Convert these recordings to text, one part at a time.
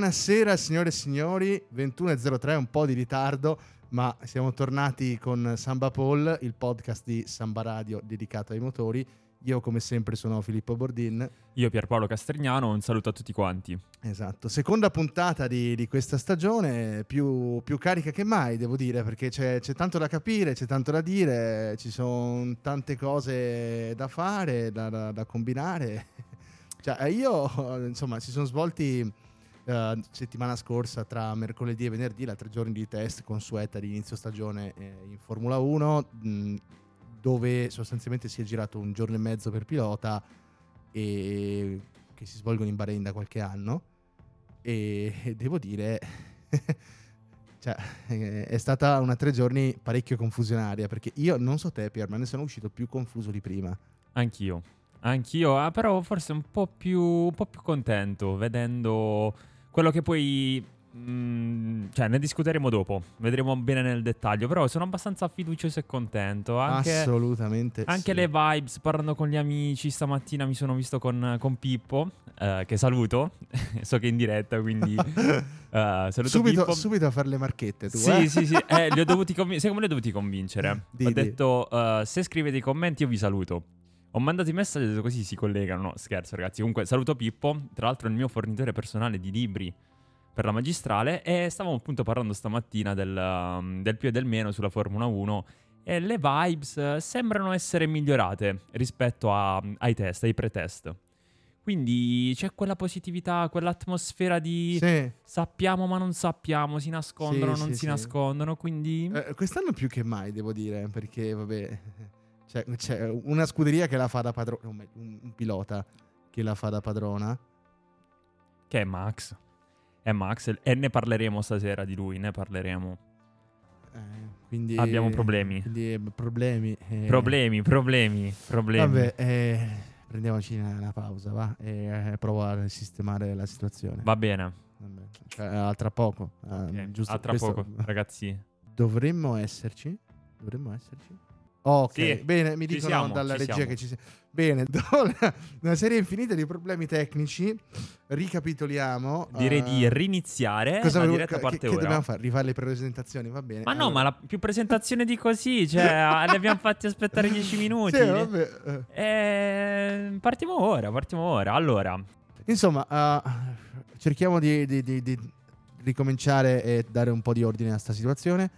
Buonasera signore e signori, 21.03, un po' di ritardo, ma siamo tornati con Samba Paul, il podcast di Samba Radio dedicato ai motori. Io come sempre sono Filippo Bordin. Io Pierpaolo Castrignano, un saluto a tutti quanti. Esatto, seconda puntata di, di questa stagione, più, più, carica che mai devo dire, perché c'è, c'è, tanto da capire, c'è tanto da dire, ci sono tante cose da fare, da, da, da combinare. Cioè, io, insomma, si sono svolti uh, settimana scorsa tra mercoledì e venerdì, la tre giorni di test consueta di inizio stagione eh, in Formula 1, mh, dove sostanzialmente si è girato un giorno e mezzo per pilota e che si svolgono in Bahrain da qualche anno. E, e devo dire cioè, è stata una tre giorni parecchio confusionaria perché io non so te Pier ma ne sono uscito più confuso di prima. Anch'io. Anch'io ah, però forse un po' più un po' più contento vedendo quello che poi Mm, cioè, ne discuteremo dopo. Vedremo bene nel dettaglio. Però sono abbastanza fiducioso e contento. Anche, Assolutamente. Anche sì. le vibes, parlando con gli amici. Stamattina mi sono visto con, con Pippo, eh, che saluto. so che è in diretta, quindi. saluto subito, subito a fare le marchette. Tu, sì, eh? sì, sì. Eh, li ho dovuti convin- sai come li ho dovuti convincere? Di, ho di. detto: uh, se scrivete i commenti, io vi saluto. Ho mandato i messaggi, così si collegano. No, scherzo, ragazzi. Comunque, saluto Pippo. Tra l'altro, è il mio fornitore personale di libri per la magistrale e stavamo appunto parlando stamattina del, um, del più e del meno sulla Formula 1 e le vibes uh, sembrano essere migliorate rispetto a, ai test, ai pre-test. Quindi c'è quella positività, quell'atmosfera di Sì. sappiamo ma non sappiamo, si nascondono, Sì, non sì, si nascondono, quindi... Eh, quest'anno più che mai, devo dire, perché vabbè, c'è, c'è una scuderia che la fa da padrona, un, un pilota che la fa da padrona. Che è Max. È Max e ne parleremo stasera di lui, ne parleremo. Eh, quindi, Abbiamo problemi. Quindi, eh, problemi. eh. Problemi, problemi, problemi. Vabbè, eh, prendiamoci una, una pausa, va? E eh, provo a sistemare la situazione. Va bene. Vabbè, cioè, a tra poco. eh, Ok, giusto a tra questo- poco, ragazzi. Dovremmo esserci? Dovremmo esserci? Ok, Sì, bene, mi dicono siamo, dalla regia siamo. che ci siamo. Bene, dopo una- una serie infinita di problemi tecnici, ricapitoliamo. Direi eh, di riniziare cosa la diretta che, parte che ora. dobbiamo fare? Rifare le presentazioni, va bene. Ma no, Allora- ma la più presentazione di così, cioè, li abbiamo fatti aspettare 10 minuti. Sì, vabbè, eh. Eh, partiamo ora, partiamo ora. Allora, Insomma, eh, cerchiamo di, di- di- di ricominciare e dare un po' di ordine a sta situazione.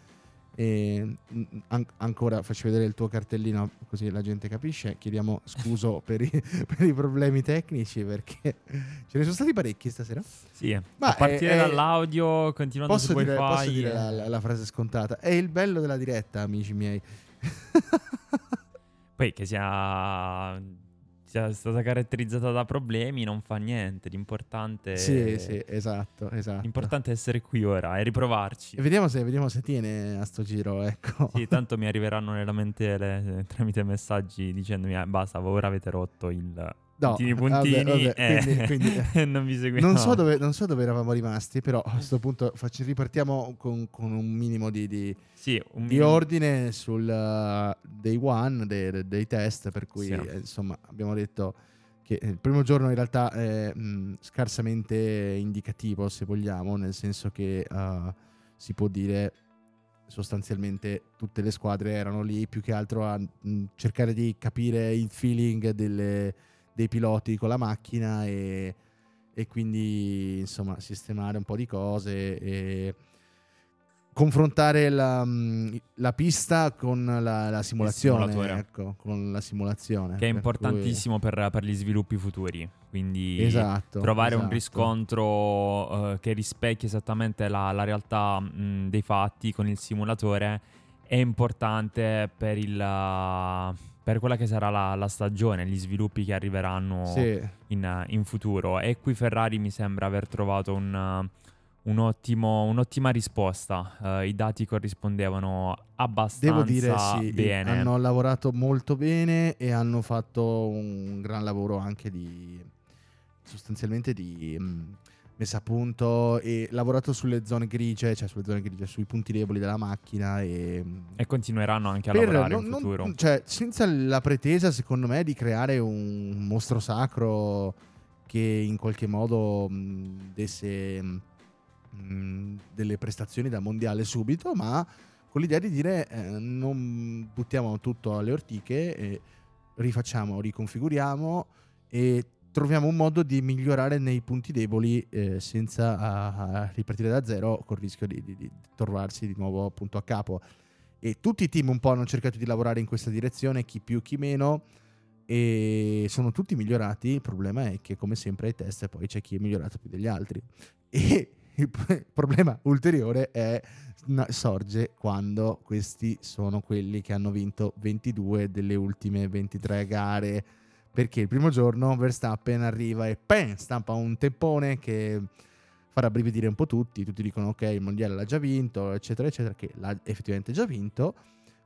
E, mm, an- ancora faccio vedere il tuo cartellino così la gente capisce. Chiediamo scuso per, i, per i problemi tecnici perché ce ne sono stati parecchi stasera. sì, Ma a partire è- dall'audio, continuando Posso su dire, wifi. posso dire eh. la, la- la frase scontata. È il bello della diretta, amici miei. Poi che sia, sia stata caratterizzata da problemi non fa niente. L'importante, Sì, sì, esatto, esatto. l'importante è essere qui ora e riprovarci. E vediamo se, vediamo se tiene a sto giro, ecco. Sì, tanto mi arriveranno nelle lamentele tramite messaggi dicendomi "Eh, basta, ora avete rotto il No, puntini vabbè, puntini vabbè, eh, quindi- quindi- e non vi seguiamo. Non so, dove, non so dove eravamo rimasti, però a questo punto facci- ripartiamo con, con un minimo di, di- Sì, un di ordine sul uh, day one dei, dei test, per cui Sì. eh, insomma abbiamo detto che il primo giorno in realtà è mh, scarsamente indicativo, se vogliamo, nel senso che uh, si può dire sostanzialmente tutte le squadre erano lì più che altro a mh, cercare di capire il feeling delle- dei piloti con la macchina e, e quindi insomma sistemare un po' di cose e confrontare la, mh, la pista con la, la simulazione ecco, con la simulazione che è per importantissimo per, per gli sviluppi futuri. Quindi cui- esatto trovare un esatto. riscontro eh, che rispecchi esattamente la, la realtà mh, dei fatti con il simulatore è importante per, il, uh, per quella che sarà la, la stagione, gli sviluppi che arriveranno Sì. in, in futuro. E qui Ferrari mi sembra aver trovato un, uh, un ottimo- un'ottima risposta. Eh, I dati corrispondevano abbastanza Devo dire sì, bene. hanno lavorato molto bene e hanno fatto un gran lavoro anche di sostanzialmente di mh, messa a punto e lavorato sulle zone grigie, cioè sulle zone grigie, sui punti deboli della macchina e, mh, E continueranno anche a lavorare non- in non- futuro. cioè, senza la pretesa, secondo me, di creare un mostro sacro che in qualche modo mh, desse mh, delle prestazioni da mondiale subito, ma con l'idea di dire eh, non buttiamo tutto alle ortiche, e rifacciamo, riconfiguriamo e troviamo un modo di migliorare nei punti deboli eh, senza a, a ripartire da zero con il rischio di, di, di, trovarsi di nuovo appunto a capo. E tutti i team un po' hanno cercato di lavorare in questa direzione, chi più, chi meno, e sono tutti migliorati. Il problema è che, come sempre, ai test poi c'è chi è migliorato più degli altri. E il problema ulteriore è, sorge quando questi sono quelli che hanno vinto 22 delle ultime 23 gare perché il primo giorno Verstappen arriva e pen, stampa un teppone che farà brividire un po' tutti, tutti dicono ok il mondiale l'ha già vinto, eccetera, eccetera, che l'ha effettivamente già vinto,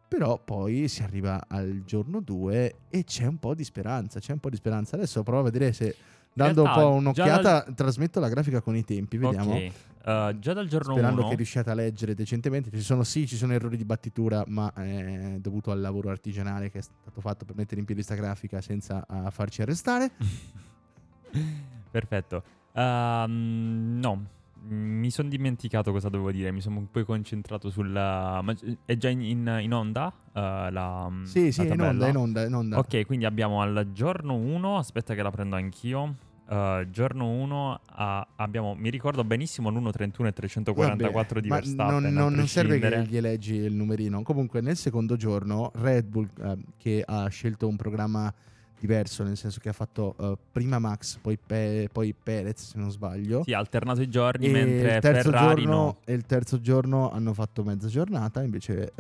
però poi si arriva al giorno 2 e c'è un po' di speranza, c'è un po' di speranza. Adesso provo a vedere se dando realtà, un po' un'occhiata dal... trasmetto la grafica con i tempi, vediamo. Ok. Uh, già dal giorno 1 Sperando uno... che riusciate a leggere decentemente. Ci sono sì, ci sono errori di battitura, ma è dovuto al lavoro artigianale che è stato fatto per mettere in piedi questa grafica senza uh, farci arrestare. Perfetto. Uh, no, mi sono dimenticato cosa dovevo dire. Mi sono poi concentrato sulla. Ma è già in, in, in onda? Uh, la, sì, sì, la in onda, in onda, in onda. Ok, quindi abbiamo al giorno 1. Aspetta, che la prendo anch'io. Uh, giorno 1 uh, abbiamo, mi ricordo benissimo l'1.31 e 344 Vabbè, di Verstappen. Non, non, non serve che gli leggi il numerino. Comunque, nel secondo giorno, Red Bull, uh, che ha scelto un programma diverso, nel senso che ha fatto uh, prima Max, poi, Pe- poi, Perez, se non sbaglio. Sì, ha alternato i giorni, e mentre il terzo Ferrari giorno, no. E il terzo giorno hanno fatto mezza giornata, invece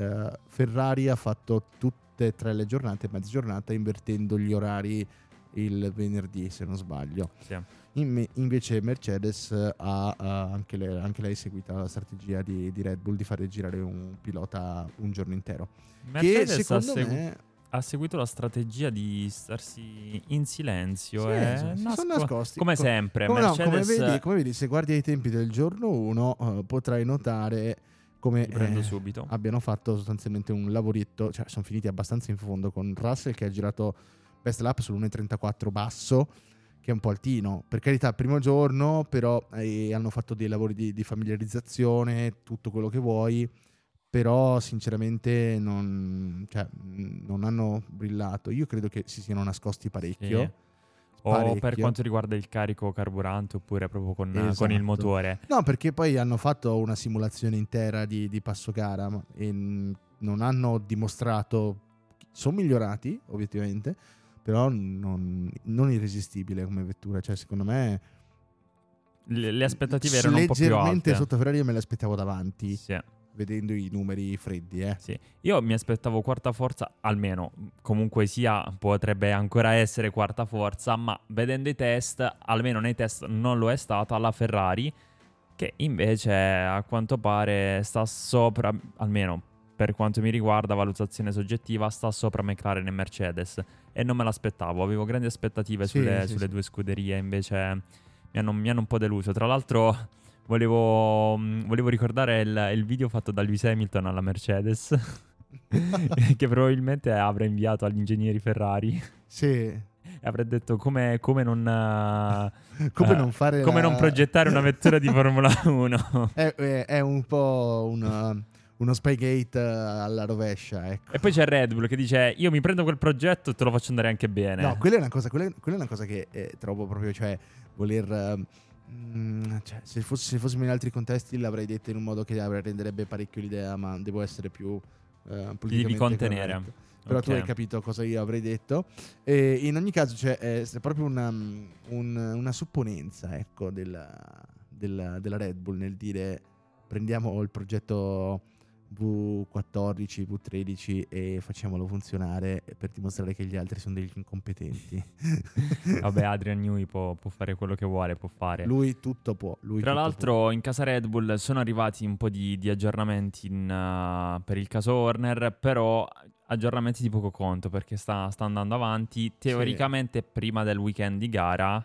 Ferrari ha fatto tutte e tre le giornate, mezza giornata, invertendo gli orari il venerdì, se non sbaglio. Sì. In, invece Mercedes ha, ha anche, le, anche, lei seguita la strategia di, di, Red Bull di fare girare un pilota un giorno intero. Mercedes che secondo segu- me ha seguito la strategia di starsi in silenzio. Sì, eh? sì, nasco- sono nascosti. Come sempre, come, Mercedes... no, come, vedi, come, vedi, se guardi ai tempi del giorno 1, uh, potrai notare come eh, abbiano fatto sostanzialmente un lavoretto, cioè sono finiti abbastanza in fondo con Russell che ha girato best lap sull'1.34 basso, che è un po' altino. Per carità, primo giorno, però eh, hanno fatto dei lavori di, di, familiarizzazione, tutto quello che vuoi, però sinceramente non, cioè, non, hanno brillato. Io credo che si siano nascosti parecchio. Sì. O per quanto riguarda il carico carburante oppure proprio con, esatto. con, il motore. No, perché poi hanno fatto una simulazione intera di, di passo gara e non hanno dimostrato, sono migliorati obiettivamente, però non, non irresistibile come vettura, cioè secondo me... Le, le aspettative erano un po' più alte. Leggermente sotto Ferrari io me le aspettavo davanti. Sì vedendo i numeri freddi. Eh. Sì. Io mi aspettavo quarta forza, almeno comunque sia, potrebbe ancora essere quarta forza, ma vedendo i test, almeno nei test non lo è stata la Ferrari, che invece a quanto pare sta sopra, almeno per quanto mi riguarda, valutazione soggettiva, sta sopra McLaren e Mercedes. E non me l'aspettavo, avevo grandi aspettative sì, sulle, sì, sulle sì. due scuderie, invece mi hanno, mi hanno, un po' deluso. Tra l'altro, volevo, volevo ricordare il, il, video fatto da Lewis Hamilton alla Mercedes, che probabilmente avrà inviato agli ingegneri Ferrari. Sì. E avrei detto come, come non... come, uh, non fare come la... non progettare una vettura di Formula 1. è, è, è un po' una uno Spygate eh, alla rovescia. Ecco. E poi c'è Red Bull che dice: Io mi prendo quel progetto e te lo faccio andare anche bene. No, quella è una cosa, quella, quella è una cosa che eh, trovo proprio, cioè, voler. Uh, cioè, se, fosse, se, fossimo in altri contesti l'avrei detto in un modo che renderebbe parecchio l'idea, ma devo essere più uh, politicamente devi contenere. Corretto. Però okay. tu hai capito cosa io avrei detto. E in ogni caso cioè, è proprio una, un, una supponenza ecco, della, della, della Red Bull nel dire prendiamo il progetto V14, V13 e facciamolo funzionare per dimostrare che gli altri sono degli incompetenti. Vabbè, Adrian Newey può, può, fare quello che vuole, può fare. Lui tutto può. Lui Tra tutto l'altro, può. in casa Red Bull sono arrivati un po' di, di aggiornamenti in, uh, per il caso Horner, però aggiornamenti di poco conto perché sta, sta andando avanti. Teoricamente, sì. prima del weekend di gara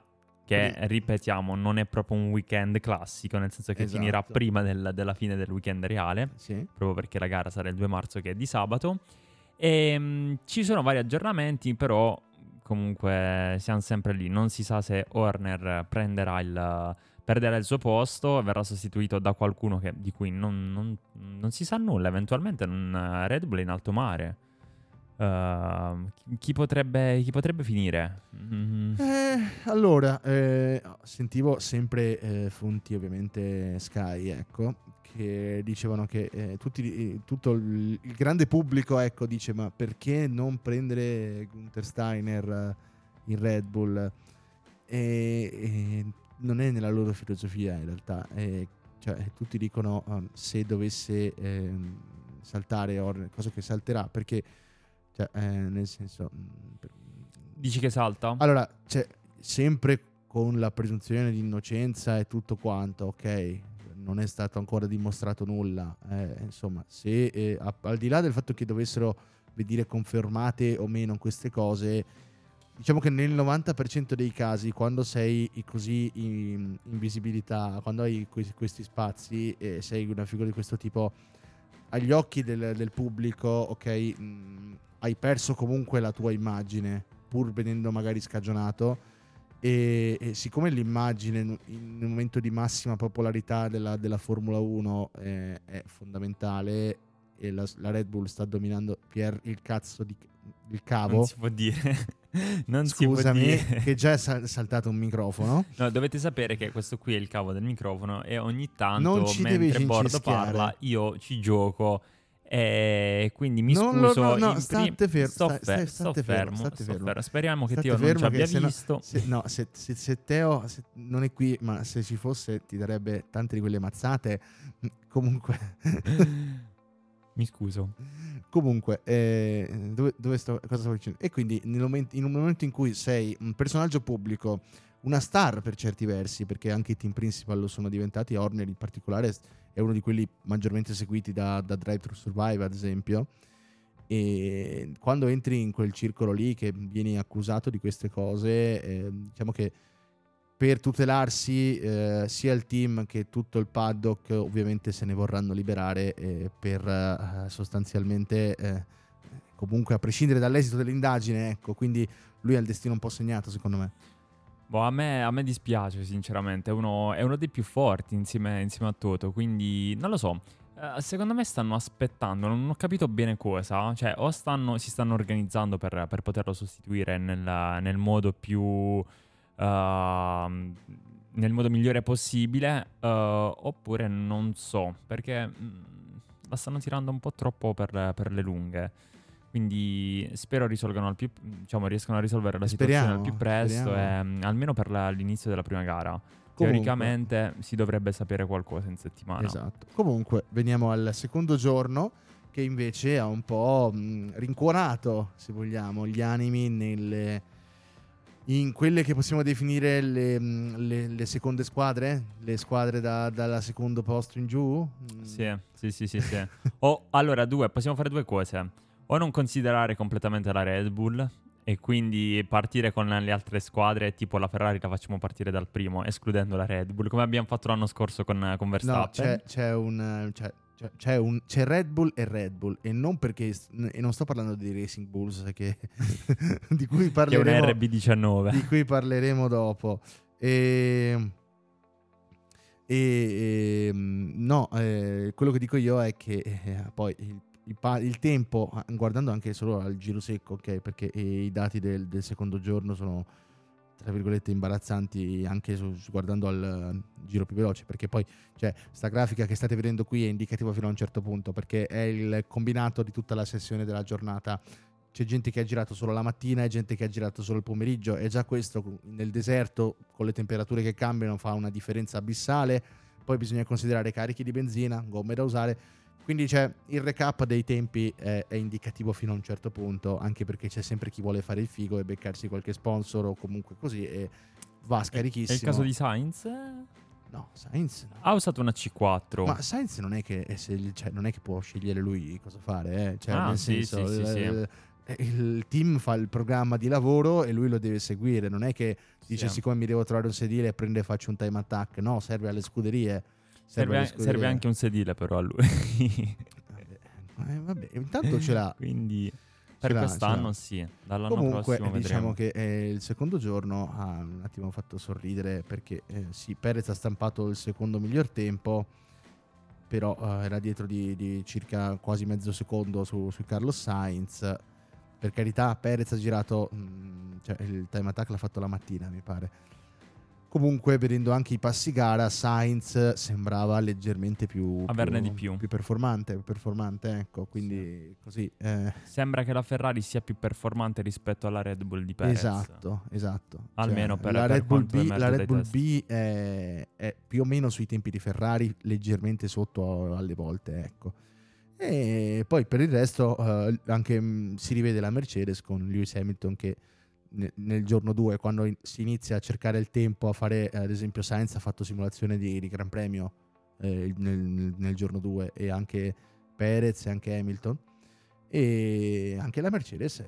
che ripetiamo non è proprio un weekend classico, nel senso che esatto. finirà prima del, della fine del weekend reale, sì. proprio perché la gara sarà il 2 marzo che è di sabato. E ehm, mh, ci sono vari aggiornamenti, però comunque siamo sempre lì. Non si sa se Horner prenderà il, perderà il suo posto, verrà sostituito da qualcuno che, di cui non, non, non, si sa nulla. Eventualmente un Red Bull in alto mare. Uh, chi, potrebbe, chi, potrebbe, finire? Mm. Eh, allora, eh, sentivo sempre eh, fonti ovviamente Sky, ecco, che dicevano che eh, tutti, tutto il, il, grande pubblico ecco, dice ma perché non prendere Gunther Steiner in Red Bull? E, non è nella loro filosofia in realtà, cioè, tutti dicono um, se dovesse ehm, saltare, or, cosa che salterà, perché cioè, eh, nel senso... Mm, Dici che salta? Allora, cioè, sempre con la presunzione di innocenza e tutto quanto, ok? Non è stato ancora dimostrato nulla. Eh, insomma, se eh, a, al di là del fatto che dovessero vedere confermate o meno queste cose, diciamo che nel 90% dei casi, quando sei così in, in visibilità, quando hai questi, questi spazi e sei una figura di questo tipo, agli occhi del, del pubblico, ok, mh, mm, hai perso comunque la tua immagine, pur venendo magari scagionato. E, e siccome l'immagine in un momento di massima popolarità della, della Formula 1 è, è fondamentale e la, la, Red Bull sta dominando Pier il cazzo di il cavo. Non si può dire. non Scusami, si può dire. che già è saltato un microfono. No, dovete sapere che questo qui è il cavo del microfono e ogni tanto mentre Bordo parla io ci gioco e quindi mi non scuso. No, no, no state, fer- sto, fe- stai, sto fermo. State sto fermo. Speriamo che Teo non ci abbia se visto. No, se, no, se, se, se Teo non è qui, ma se ci fosse ti darebbe tante di quelle mazzate. Comunque... mi scuso. Comunque, eh, dove, dove sto, cosa stavo dicendo? E quindi momento, in un momento in cui sei un personaggio pubblico, una star per certi versi, perché anche i team principal lo sono diventati, Horner in particolare è uno di quelli maggiormente seguiti da, da Drive to Survive, ad esempio. E quando entri in quel circolo lì che vieni accusato di queste cose, eh, diciamo che per tutelarsi eh, sia il team che tutto il paddock ovviamente se ne vorranno liberare eh, per sostanzialmente eh, comunque a prescindere dall'esito dell'indagine ecco quindi lui ha il destino un po' segnato secondo me Boh, a me, a me dispiace sinceramente, uno, è uno dei più forti insieme, insieme, a Toto, quindi non lo so. Uh, secondo me stanno aspettando, non ho capito bene cosa, cioè o stanno, si stanno organizzando per, per poterlo sostituire nel, nel modo più... Uh, nel modo migliore possibile, uh, oppure non so, perché mm, la stanno tirando un po' troppo per, per le lunghe. Quindi spero risolgano al più, diciamo, riescano a risolvere la speriamo, situazione al più presto, e, mm, almeno per la, l'inizio della prima gara. Comunque, Teoricamente si dovrebbe sapere qualcosa in settimana. Esatto. Comunque, veniamo al secondo giorno che invece ha un po' mm, rincuorato, se vogliamo, gli animi nelle, in quelle che possiamo definire le, mm, le, le seconde squadre, le squadre da, dalla secondo posto in giù. Sì, sì, sì, sì. sì. o allora due, possiamo fare due cose o non considerare completamente la Red Bull e quindi partire con le altre squadre, tipo la Ferrari la facciamo partire dal primo, escludendo la Red Bull, come abbiamo fatto l'anno scorso con, con Verstappen. No, c'è, c'è un... C'è, c'è, un, c'è, Red Bull e Red Bull e non perché e non sto parlando di Racing Bulls che, di cui parleremo che è un RB19 di cui parleremo dopo e, e, e no eh, quello che dico io è che eh, poi il il, pa- il, tempo, guardando anche solo al giro secco, ok, perché i dati del, del secondo giorno sono tra virgolette imbarazzanti anche su, guardando al uh, giro più veloce perché poi cioè sta grafica che state vedendo qui è indicativa fino a un certo punto perché è il combinato di tutta la sessione della giornata. C'è gente che ha girato solo la mattina e gente che ha girato solo il pomeriggio e già questo nel deserto con le temperature che cambiano fa una differenza abissale. Poi bisogna considerare carichi di benzina gomme da usare quindi c'è il recap dei tempi è, è, indicativo fino a un certo punto, anche perché c'è sempre chi vuole fare il figo e beccarsi qualche sponsor o comunque così e va scarichissimo. È il caso di Sainz? No, Sainz no. Ha usato una C4. Ma Sainz non è che, cioè, non è che può scegliere lui cosa fare, eh? cioè, ah, nel sì, senso, sì, il, sì, il, il, team fa il programma di lavoro e lui lo deve seguire, non è che dice siccome mi devo trovare un sedile e prende e faccio un time attack, no, serve alle scuderie. Serve, serve, anche un sedile però a lui. vabbè, eh, vabbè, intanto ce l'ha. Quindi... per quest'anno sì, dall'anno Comunque, prossimo diciamo vedremo. che eh, il secondo giorno ha un attimo fatto sorridere perché eh, sì, Perez ha stampato il secondo miglior tempo, però eh, era dietro di, di circa quasi mezzo secondo su, su Carlos Sainz. Per carità, Perez ha girato, mh, cioè il time attack l'ha fatto la mattina, mi pare. Comunque, vedendo anche i passi gara, Sainz sembrava leggermente più, Averne di più. più performante, più performante, ecco, quindi così. eh, Sembra che la Ferrari sia più performante rispetto alla Red Bull di Perez. Esatto, esatto. Almeno per- la per Red Bull B, la Red Bull. B è, è più o meno sui tempi di Ferrari, leggermente sotto alle volte, ecco. E poi per il resto eh, anche mh, si rivede la Mercedes con Lewis Hamilton che nel giorno 2 quando in- si inizia a cercare il tempo a fare eh, ad esempio Sainz ha fatto simulazione di, di Gran Premio eh, nel, nel- giorno 2 e anche Perez e anche Hamilton e anche la Mercedes eh,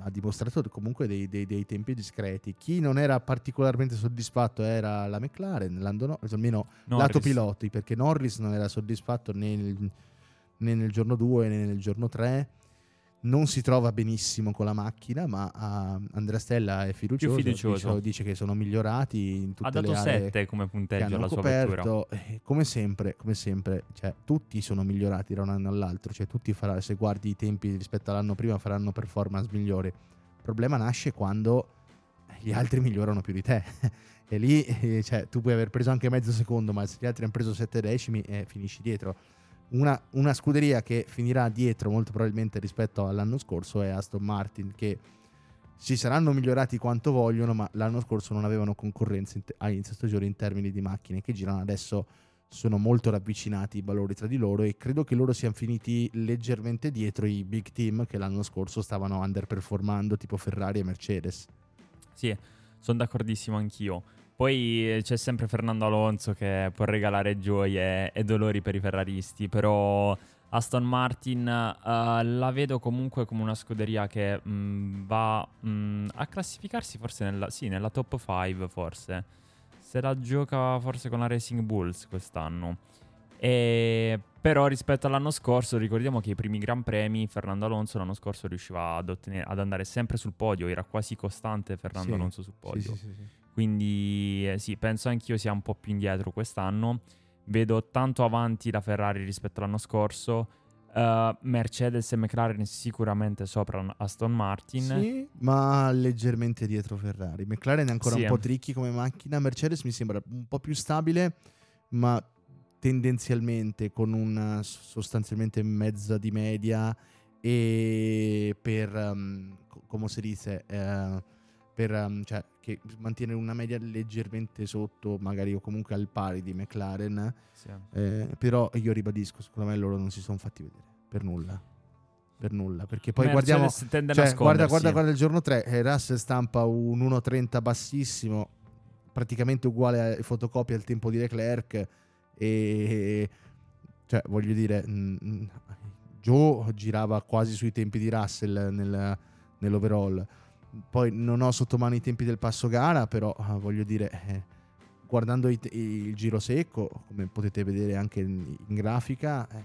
ha dimostrato comunque dei, dei- dei tempi discreti. Chi non era particolarmente soddisfatto era la McLaren, Lando Norris, almeno Norris. lato piloti, perché Norris non era soddisfatto né nel, né nel giorno 2 né nel giorno 3. Non si trova benissimo con la macchina, ma ah, Andrea Stella è fiducioso, fiducioso. Dice, dice che sono migliorati in tutte Ha dato le aree 7 come punteggio alla sua vettura. coperto. Eh, Come sempre, come sempre, cioè, tutti sono migliorati da un anno all'altro. Cioè, tutti farà- se guardi i tempi rispetto all'anno prima, faranno performance migliori. Il problema nasce quando gli altri migliorano più di te. e lì eh, cioè, tu puoi aver preso anche mezzo secondo, ma se gli altri hanno preso sette decimi, eh, finisci dietro. Una, una scuderia che finirà dietro molto probabilmente rispetto all'anno scorso è Aston Martin, che si saranno migliorati quanto vogliono, ma l'anno scorso non avevano concorrenza in te- a inizio stagione in termini di macchine che girano adesso sono molto ravvicinati i valori tra di loro e credo che loro siano finiti leggermente dietro i big team che l'anno scorso stavano underperformando tipo Ferrari e Mercedes. Sì, sono d'accordissimo anch'io. Poi eh, c'è sempre Fernando Alonso che può regalare gioie e dolori per i ferraristi, però Aston Martin eh, la vedo comunque come una scuderia che mh, va mh, a classificarsi forse nella, sì, nella top 5 forse. Se la gioca forse con la Racing Bulls quest'anno. E però rispetto all'anno scorso ricordiamo che i primi Gran Premi Fernando Alonso l'anno scorso riusciva ad, ottenere- ad andare sempre sul podio, era quasi costante Fernando Sì, Alonso sul podio. Sì, sì. Quindi eh, sì, penso anch'io sia un po' più indietro quest'anno. Vedo tanto avanti la Ferrari rispetto all'anno scorso. Uh, Mercedes e McLaren sicuramente sopra Aston Martin. Sì, ma leggermente dietro Ferrari. McLaren è ancora Sì, un po' tricky come macchina. Mercedes mi sembra un po' più stabile, ma tendenzialmente con una sostanzialmente mezza di media e per um, co- come si dice eh, per um, cioè che mantiene una media leggermente sotto magari o comunque al pari di McLaren Sì. eh, però io ribadisco secondo me loro non si sono fatti vedere per nulla per nulla perché poi guardiamo Mercedes cioè, guarda, guarda, guarda il giorno 3, eh, Russell stampa un 1.30 bassissimo, praticamente uguale a fotocopia al tempo di Leclerc e cioè voglio dire mm, Joe girava quasi sui tempi di Russell nel- nell'overall. Poi non ho sotto mano i tempi del passo gara, però ah, voglio dire eh, guardando i- il giro secco, come potete vedere anche in, in grafica, eh,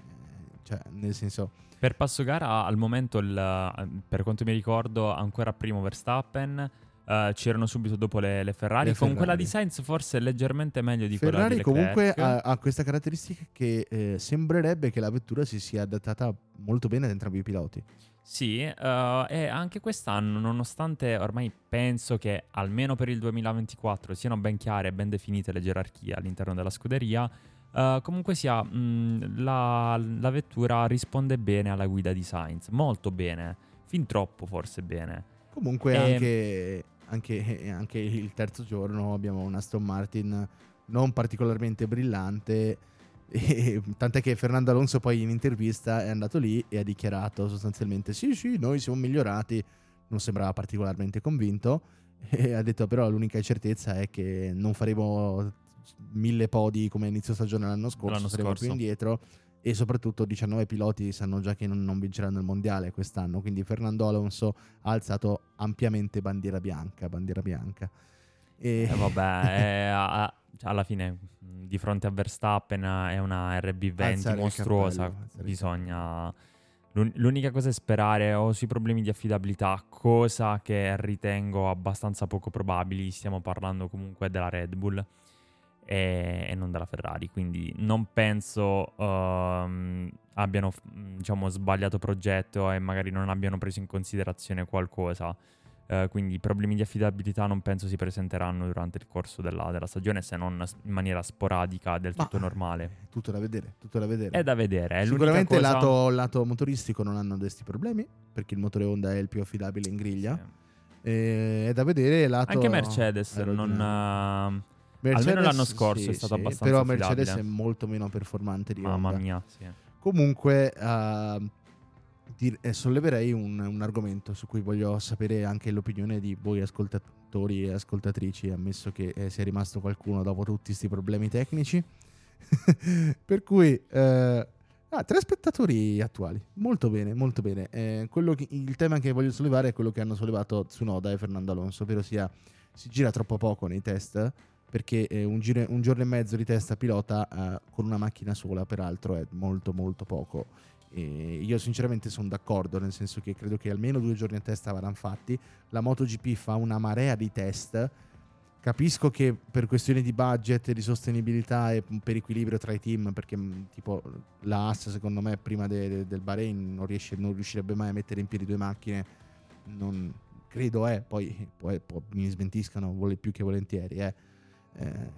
cioè nel senso Per passo gara al momento, il- per quanto mi ricordo, ancora primo Verstappen. eh, c'erano subito dopo le, le Ferrari. Le Con quella Ferrari. di Sainz forse leggermente meglio di quella Ferrari di Leclerc. comunque ha, ha questa caratteristica che eh, sembrerebbe che la vettura si sia adattata molto bene ad entrambi i piloti. Sì, eh, e anche quest'anno, nonostante ormai penso che almeno per il 2024 siano ben chiare e ben definite le gerarchie all'interno della scuderia, eh, comunque sia, mh, la, la vettura risponde bene alla guida di Sainz, molto bene, fin troppo forse bene. Comunque E- anche, anche- anche il terzo giorno abbiamo un Aston Martin non particolarmente brillante, e- tant'è che Fernando Alonso poi in intervista è andato lì e ha dichiarato sostanzialmente sì sì noi siamo migliorati, non sembrava particolarmente convinto e ha detto però l'unica certezza è che non faremo mille podi come inizio stagione l'anno scorso, L'anno saremo scorso. più indietro e soprattutto 19 piloti sanno già che non, non vinceranno il mondiale quest'anno, quindi Fernando Alonso ha alzato ampiamente bandiera bianca, bandiera bianca. E E vabbè, è- a- a- alla fine mh, di fronte a Verstappen eh, è una RB20 Alzare mostruosa, cappello, bisogna... L'unica cosa è sperare o sui problemi di affidabilità, cosa che ritengo abbastanza poco probabili, stiamo parlando comunque della Red Bull e, e non della Ferrari, quindi non penso um, abbiano diciamo, sbagliato progetto e magari non abbiano preso in considerazione qualcosa. Uh, quindi problemi di affidabilità non penso si presenteranno durante il corso della, della stagione, se non in maniera sporadica, del tutto Ma, normale. Tutto da vedere, tutto da vedere. È da vedere. È Sicuramente cosa... lato, lato motoristico non hanno questi problemi, perché il motore Honda è il più affidabile in griglia. Sì. E, è da vedere lato... Anche Mercedes non... Uh, Mercedes, almeno l'anno scorso sì, è stato sì, abbastanza Però affidabile. Mercedes è molto meno performante di Mamma Honda. mia, sì. Comunque... Uh, di, eh, solleverei un, un, argomento su cui voglio sapere anche l'opinione di voi ascoltatori e ascoltatrici, ammesso che eh, sia rimasto qualcuno dopo tutti questi problemi tecnici. per cui, eh, ah, tre spettatori attuali, molto bene, molto bene. Eh, che, il tema che voglio sollevare è quello che hanno sollevato Tsunoda e Fernando Alonso, ovvero sia si gira troppo poco nei test perché eh, un, giro, un, giorno e mezzo di testa pilota eh, con una macchina sola peraltro è molto molto poco e io sinceramente sono d'accordo, nel senso che credo che almeno due giorni a testa vadano fatti. La MotoGP fa una marea di test. Capisco che per questioni di budget, di sostenibilità e per equilibrio tra i team, perché mm, tipo la Haas secondo me prima de, de, del Bahrain non, riesce, non, riuscirebbe mai a mettere in piedi due macchine, non, credo è, eh, poi, poi, poi, mi smentiscano vuole più che volentieri. Eh. Eh,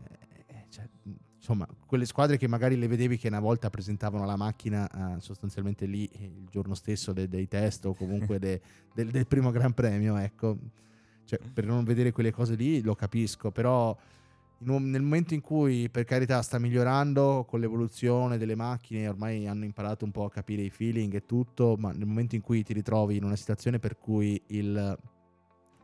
cioè, insomma, quelle squadre che magari le vedevi che una volta presentavano la macchina uh, sostanzialmente lì eh, il giorno stesso de- dei test o comunque de- del, del primo Gran Premio, ecco, cioè, per non vedere quelle cose lì lo capisco, però un, nel momento in cui per carità sta migliorando con l'evoluzione delle macchine, ormai hanno imparato un po' a capire i feeling e tutto, ma nel momento in cui ti ritrovi in una situazione per cui il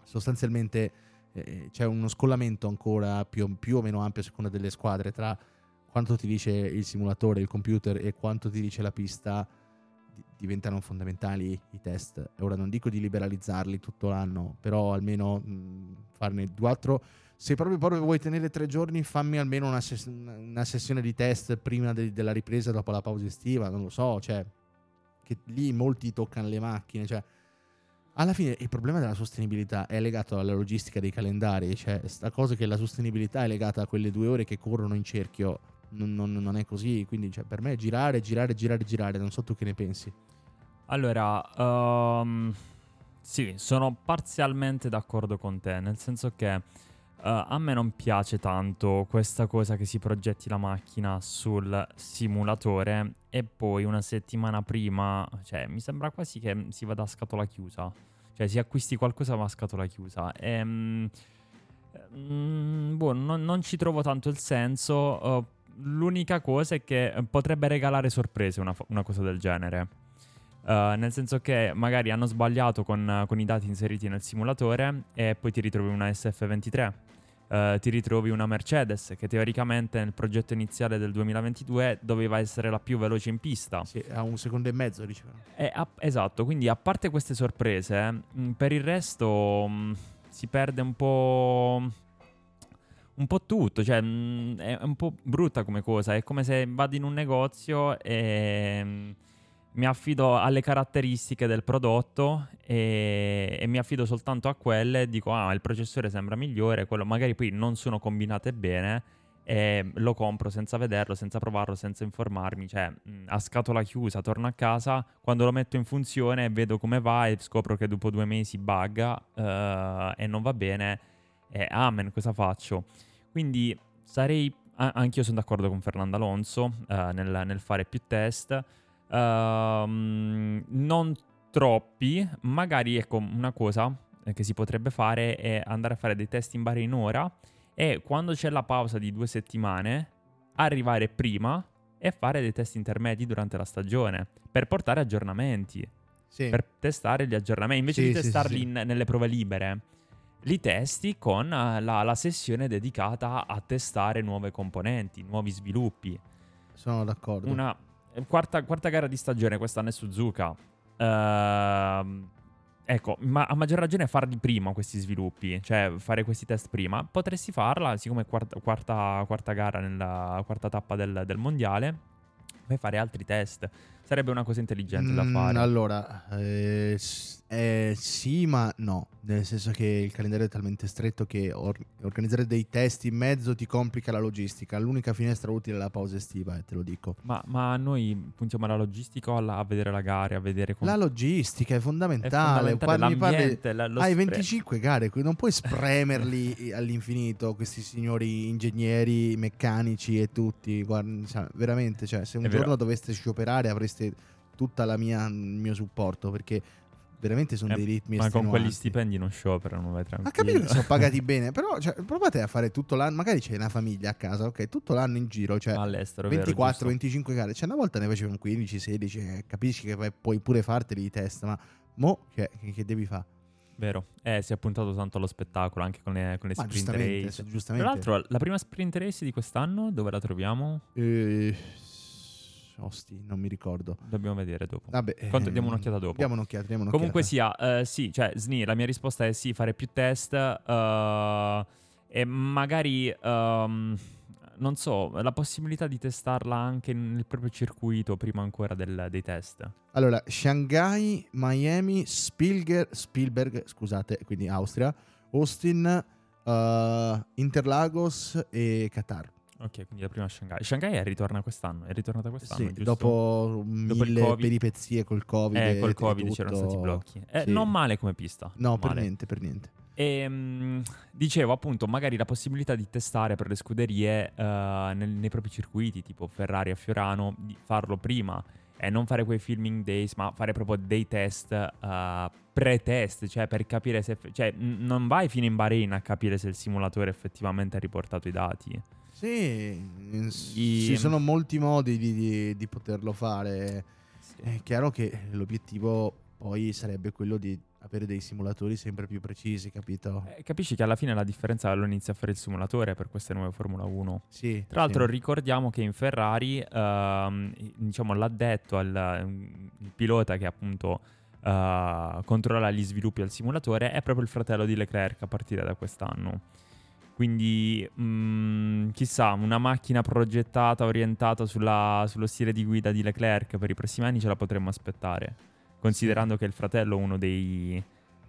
sostanzialmente eh, c'è uno scollamento ancora più, più, o meno ampio a seconda delle squadre tra quanto ti dice il simulatore, il computer e quanto ti dice la pista, diventano fondamentali i test. Ora non dico di liberalizzarli tutto l'anno, però almeno mh, farne quattro. Se proprio, proprio vuoi tenere tre giorni, fammi almeno una, ses- una sessione di test prima de- della ripresa dopo la pausa estiva, non lo so, cioè che lì molti toccano le macchine, cioè alla fine il problema della sostenibilità è legato alla logistica dei calendari, cioè sta cosa che la sostenibilità è legata a quelle due ore che corrono in cerchio non, non, non è così. Quindi cioè, per me girare, girare, girare, girare. Non so tu che ne pensi. Allora, um, sì, sono parzialmente d'accordo con te, nel senso che uh, a me non piace tanto questa cosa che si progetti la macchina sul simulatore e poi una settimana prima, cioè mi sembra quasi che si vada a scatola chiusa, cioè si acquisti qualcosa ma a scatola chiusa. E, um, mm, boh, non, non, ci trovo tanto il senso. Uh, L'unica cosa è che potrebbe regalare sorprese una, una cosa del genere. Uh, nel senso che magari hanno sbagliato con, con, i dati inseriti nel simulatore e poi ti ritrovi una SF23. Eh, ti ritrovi una Mercedes che teoricamente nel progetto iniziale del 2022 doveva essere la più veloce in pista. Sì, a un secondo e mezzo, dicevano. A, esatto, quindi a parte queste sorprese, mh, mm, per il resto mh, mm, si perde un po' un po' tutto, cioè mh, mm, è un po' brutta come cosa, è come se vado in un negozio e mi affido alle caratteristiche del prodotto e, e, mi affido soltanto a quelle dico ah il processore sembra migliore, quello magari poi non sono combinate bene e lo compro senza vederlo, senza provarlo, senza informarmi, cioè a scatola chiusa, torno a casa, quando lo metto in funzione vedo come va e scopro che dopo due mesi bugga uh, e non va bene e amen, cosa faccio? Quindi sarei, anche io sono d'accordo con Fernando Alonso uh, nel, nel, fare più test, uh, non troppi, magari ecco una cosa che si potrebbe fare è andare a fare dei test in in ora e quando c'è la pausa di due settimane arrivare prima e fare dei test intermedi durante la stagione per portare aggiornamenti. Sì. Per testare gli aggiornamenti invece sì, di testarli sì, in, nelle prove libere li testi con eh, la, la, sessione dedicata a testare nuove componenti, nuovi sviluppi. Sono d'accordo. Una eh, quarta, quarta gara di stagione quest'anno è Suzuka. Uh, ecco, ma a maggior ragione farli prima questi sviluppi, cioè fare questi test prima. Potresti farla, siccome è quarta, quarta, quarta gara nella quarta tappa del, del mondiale, puoi fare altri test sarebbe una cosa intelligente da Mm, fare. allora, eh, eh, sì, ma no. Nel senso che il calendario è talmente stretto che or- organizzare dei test in mezzo ti complica la logistica. L'unica finestra utile è la pausa estiva, eh, te lo dico. Ma, ma noi puntiamo alla logistica o alla- a vedere la gara, a vedere come... La logistica è è fondamentale. fondamentale Quando mi parli- la- lo Hai spre- 25 gare, non puoi spremerli all'infinito questi signori ingegneri, meccanici e tutti. Guarda, veramente, cioè, se un È vero. giorno doveste scioperare avreste tutta la mia, il mio supporto perché veramente sono Eh, dei ritmi Ma con quegli stipendi non scioperano, vai Ha tranquillo. capito che sono pagati bene, però cioè, provate a fare tutto l'anno, magari c'è una famiglia a casa, ok, tutto l'anno in giro, cioè All'estero, vero, 24, giusto? 25 gare, cioè una volta ne facevano 15, 16, eh, capisci che puoi pure farteli di testa, ma mo cioè, che, che devi fare? Vero. Eh, si è puntato tanto allo spettacolo, anche con le, con le sprint giustamente, race. se- Tra giustamente. l'altro, la prima sprint race di quest'anno, dove la troviamo? Eh, osti, non mi ricordo. Dobbiamo vedere dopo. Vabbè, eh, diamo un'occhiata dopo. Diamo un'occhiata, diamo un'occhiata. Comunque sia, eh, sì, cioè, Sni, la mia risposta è sì, fare più test eh, e magari, ehm, non so, la possibilità di testarla anche nel proprio circuito prima ancora del- dei test. Allora, Shanghai, Miami, Spielger- Spielberg, scusate, quindi Austria, Austin, eh, Interlagos e Qatar. Ok, quindi la prima Shanghai. Shanghai è ritorna quest'anno, è ritornata quest'anno, Sì, dopo Dopo il mille peripezie col Covid. Eh, col Covid c'erano tutto. stati blocchi. Eh, Sì. Non male come pista. No, per male. niente, per niente. E, mm, dicevo appunto, magari la possibilità di testare per le scuderie eh, nel- nei propri circuiti, tipo Ferrari a Fiorano, di farlo prima e non fare quei filming days, ma fare proprio dei test eh, pre-test, cioè per capire se... Cioè, n- non vai fino in Bahrain a capire se il simulatore effettivamente ha riportato i dati. Sì, I- ci sono molti modi di, di- di poterlo fare. È chiaro che l'obiettivo poi sarebbe quello di avere dei simulatori sempre più precisi, capito? Eh, capisci che alla fine la differenza lo inizia a fare il simulatore per queste nuove Formula 1. Sì. Tra l'altro sì. ricordiamo che in Ferrari, ehm, diciamo, l'addetto, al, il pilota che appunto eh, controlla gli sviluppi al simulatore è proprio il fratello di Leclerc a partire da quest'anno. Quindi, mm, chissà, una macchina progettata, orientata sulla- sullo stile di guida di Leclerc per i prossimi anni ce la potremmo aspettare, considerando che il fratello è uno dei,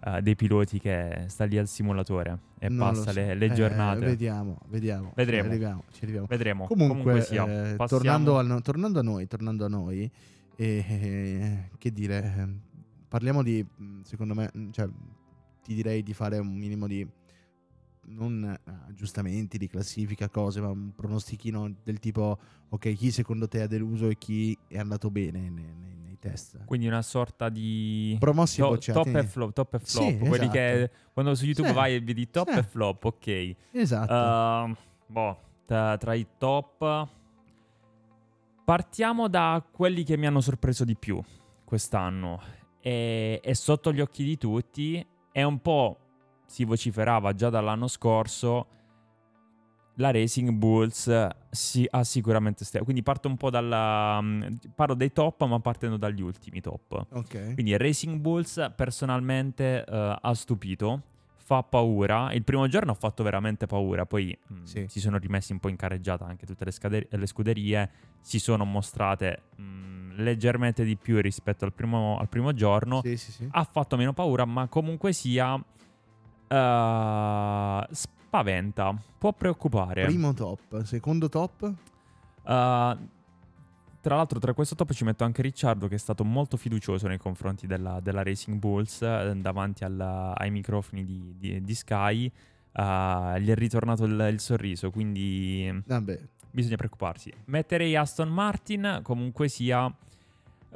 eh, dei piloti che sta lì al simulatore e Non passa so. le, le Eh, giornate. vediamo, vediamo. Vedremo. Ci arriviamo, ci arriviamo. Vedremo. Comunque, sia. eh, Passiamo- tornando, al- tornando a noi, tornando a noi, eh, eh, che dire, eh, parliamo di, mh, secondo me, mh, cioè, ti direi di fare un minimo di, non eh, aggiustamenti di classifica, cose, ma un pronostichino del tipo, ok, chi secondo te ha deluso e chi è andato bene nei, nei- nei test. Quindi una sorta di Promossi to- bocciati. top e flop, top e Sì, flop. quelli esatto. che quando su YouTube Sì, vai e vedi top sì. e flop, ok. Esatto. Ehm, boh, tra, tra i top partiamo da quelli che mi hanno sorpreso di più quest'anno e, e sotto gli occhi di tutti è un po' si vociferava già dall'anno scorso la Racing Bulls si, ha sicuramente ste- quindi parto un po' dalla mm, parlo dei top ma partendo dagli ultimi top ok. quindi Racing Bulls personalmente eh, ha stupito, fa paura. Il primo giorno ha fatto veramente paura, poi mh, Sì. si sono rimessi un po' in carreggiata anche tutte le, scade- le scuderie, si sono mostrate mh, leggermente di più rispetto al primo, al primo giorno. Sì, sì. Ha fatto meno paura, ma comunque sia eh, spaventa, può preoccupare. Primo top, secondo top. Uh, tra l'altro, tra questo top ci metto anche Ricciardo, che è stato molto fiducioso nei confronti della, della Racing Bulls eh, davanti alla- ai microfoni di, di- di Sky. Uh, gli è ritornato il, il sorriso, quindi Vabbè, bisogna preoccuparsi. Metterei Aston Martin, comunque sia.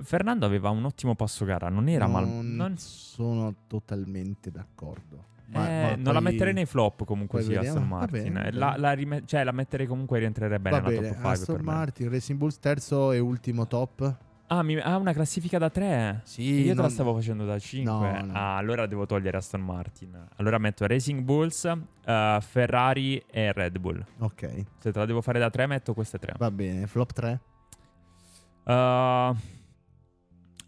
Fernando aveva un ottimo passo gara, non era mal. non non- sono totalmente d'accordo. eh, Ma- ma non la poi- metterei nei flop comunque sia vediamo. Aston Martin. bene, va La, bene. la rime- cioè, la metterei comunque rientrerebbe bene bene, top 5 Aston. Martin, Racing Bulls terzo e ultimo top. Ah, mi- ah, una classifica da 3? Sì, Io te la non- stavo facendo da 5. No, no. Ah, allora devo togliere Aston Martin. Allora metto Racing Bulls, eh, Ferrari e Red Bull. Ok, Se te la devo fare da 3, metto queste tre. va bene. Flop 3. Uh,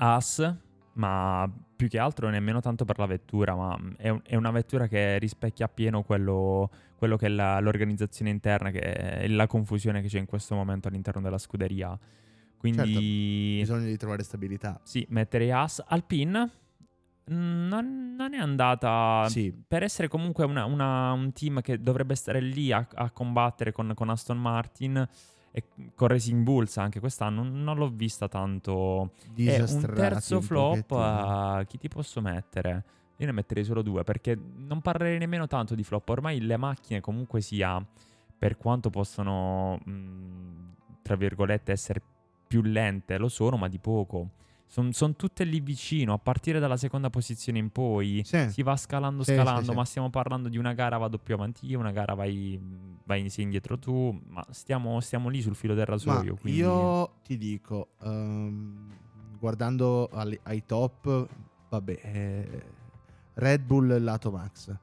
As, ma più che altro nemmeno tanto per la vettura, ma è, un- è una vettura che rispecchia appieno quello, quello che è la- l'organizzazione interna che è la confusione che c'è in questo momento all'interno della scuderia. Quindi Bisogna di trovare stabilità. sì, mettere Haas Alpine mm, non, non è andata Sì, per essere comunque una- una- un team che dovrebbe stare lì a, a combattere con, con Aston Martin e con Racing Bulls anche quest'anno non l'ho vista tanto è un terzo un flop a chi ti posso mettere? Io ne metterei solo due perché non parlerei nemmeno tanto di flop. Ormai le macchine comunque sia, per quanto possono, mh, tra virgolette, essere più lente, lo sono, ma di poco. Sono tutte lì vicino, a partire dalla seconda posizione in poi. Sì. Si va scalando, Sì, scalando, sì, ma stiamo parlando di una gara vado più avanti io, una gara vai, vai sei indietro tu, ma stiamo, stiamo lì sul filo del rasoio. quindi... io ti dico, ehm, guardando alle- ai top, vabbè, eh, Red Bull lato Max.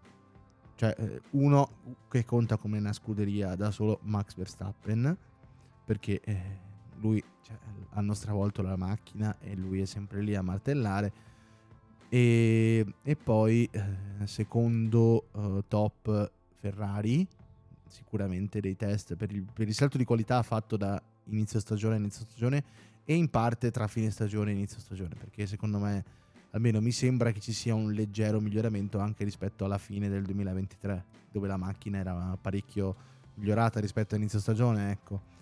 Cioè, eh, uno che conta come una scuderia da solo Max Verstappen, perché eh, lui cioè, hanno stravolto la macchina e lui è sempre lì a martellare. E, e poi, eh, secondo eh, top Ferrari, sicuramente dei test per il, per il salto di qualità fatto da inizio stagione a inizio stagione e in parte tra fine stagione e inizio stagione, perché secondo me, almeno mi sembra che ci sia un leggero miglioramento anche rispetto alla fine del 2023, dove la macchina era parecchio migliorata rispetto a inizio stagione, ecco.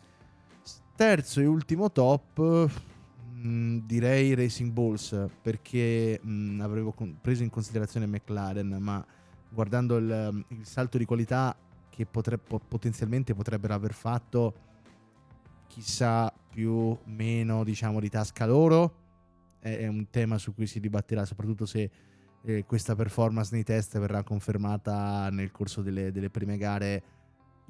Terzo e ultimo top, mh, direi Racing Bulls, perché mh, avevo con- preso in considerazione McLaren, ma guardando il, il salto di qualità che potre- po- potenzialmente potrebbero aver fatto, chissà più o meno diciamo di tasca loro, è, è un tema su cui si dibatterà, soprattutto se eh, questa performance nei test verrà confermata nel corso delle, delle prime gare.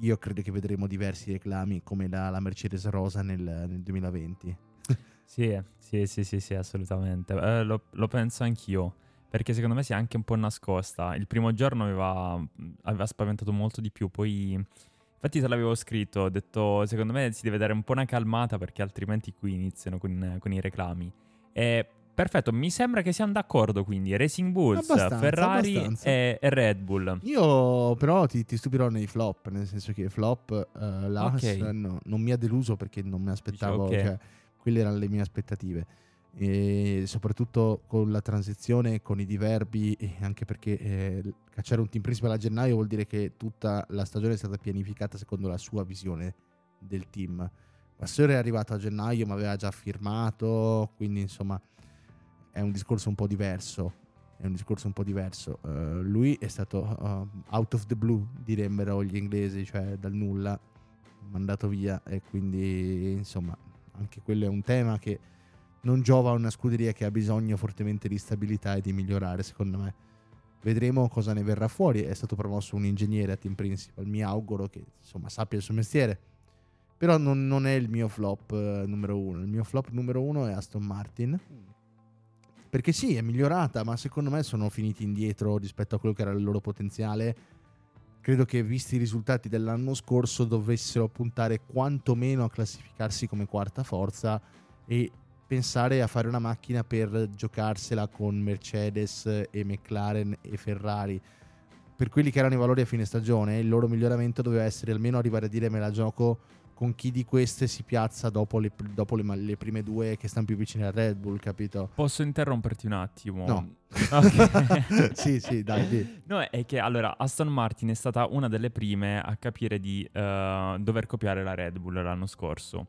Io credo che vedremo diversi reclami come la, la Mercedes Rosa nel, nel 2020. Sì, sì, sì, sì, sì, assolutamente. Eh, lo, lo penso anch'io. Perché secondo me si è anche un po' nascosta. Il primo giorno aveva, aveva spaventato molto di più. Poi, infatti, te l'avevo scritto. Ho detto, secondo me si deve dare un po' una calmata perché altrimenti qui iniziano con, con i reclami. E, perfetto, mi sembra che siamo d'accordo quindi. Racing Bulls, Abbastanza, Ferrari abbastanza. E, e Red Bull. Io però ti, ti stupirò nei flop, nel senso che flop eh, l'Haas Ok. no, non mi ha deluso perché non mi aspettavo, Dici, ok. cioè, quelle erano le mie aspettative. E soprattutto con la transizione, con i diverbi, anche perché eh, cacciare un team principale a gennaio vuol dire che tutta la stagione è stata pianificata secondo la sua visione del team. Vasseur è arrivato a gennaio ma aveva già firmato, quindi insomma è un discorso un po' diverso è un discorso un po' diverso. Eh, lui è stato uh, out of the blue, direbbero gli inglesi, cioè dal nulla, mandato via e quindi insomma anche quello è un tema che non giova a una scuderia che ha bisogno fortemente di stabilità e di migliorare, secondo me. Vedremo cosa ne verrà fuori. È stato promosso un ingegnere a team principal. Mi auguro che insomma sappia il suo mestiere. Però non, non è il mio flop eh, numero uno. Il mio flop numero uno è Aston Martin. Perché sì, è migliorata, ma secondo me sono finiti indietro rispetto a quello che era il loro potenziale. Credo che visti i risultati dell'anno scorso dovessero puntare quantomeno a classificarsi come quarta forza e pensare a fare una macchina per giocarsela con Mercedes e McLaren e Ferrari. Per quelli che erano i valori a fine stagione, il loro miglioramento doveva essere almeno arrivare a dire me la gioco con chi di queste si piazza dopo le, dopo le, le prime due che stanno più vicine al Red Bull, capito? Posso interromperti un attimo? No. Ok. sì, sì, dai, di. No, è che allora Aston Martin è stata una delle prime a capire di eh, dover copiare la Red Bull l'anno scorso.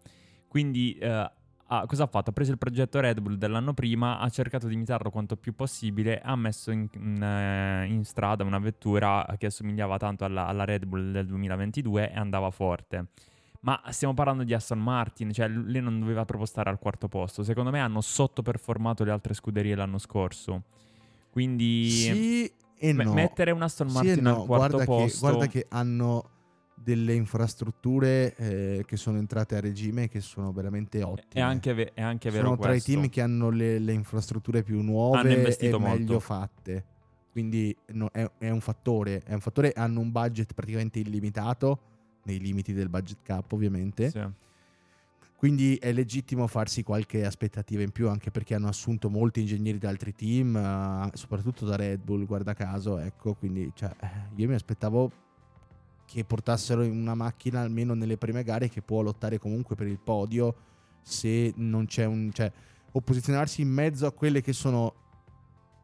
Quindi eh, ha- cosa ha fatto? Ha preso il progetto Red Bull dell'anno prima, ha cercato di imitarlo quanto più possibile, ha messo in, in, eh, in strada una vettura che assomigliava tanto alla, alla Red Bull del 2022 e andava forte. Ma stiamo parlando di Aston Martin, cioè lei non doveva proprio stare al quarto posto. Secondo me hanno sottoperformato le altre scuderie l'anno scorso. Quindi Sì e no. mettere un Aston Sì Martin e no, al quarto guarda posto Che, guarda che hanno delle infrastrutture eh, che sono entrate a regime e che sono veramente ottime. è anche, ve- è anche vero sono tra i questo. team che hanno le, le infrastrutture più nuove e investito meglio molto. fatte. Quindi no, è, è un fattore, è un fattore, hanno un budget praticamente illimitato, nei limiti del budget cap ovviamente. Sì. Quindi è legittimo farsi qualche aspettativa in più, anche perché hanno assunto molti ingegneri da altri team, eh, soprattutto da Red Bull, guarda caso, ecco, quindi cioè, eh, io mi aspettavo che portassero una macchina almeno nelle prime gare che può lottare comunque per il podio se non c'è un... Cioè, o posizionarsi in mezzo a quelle che sono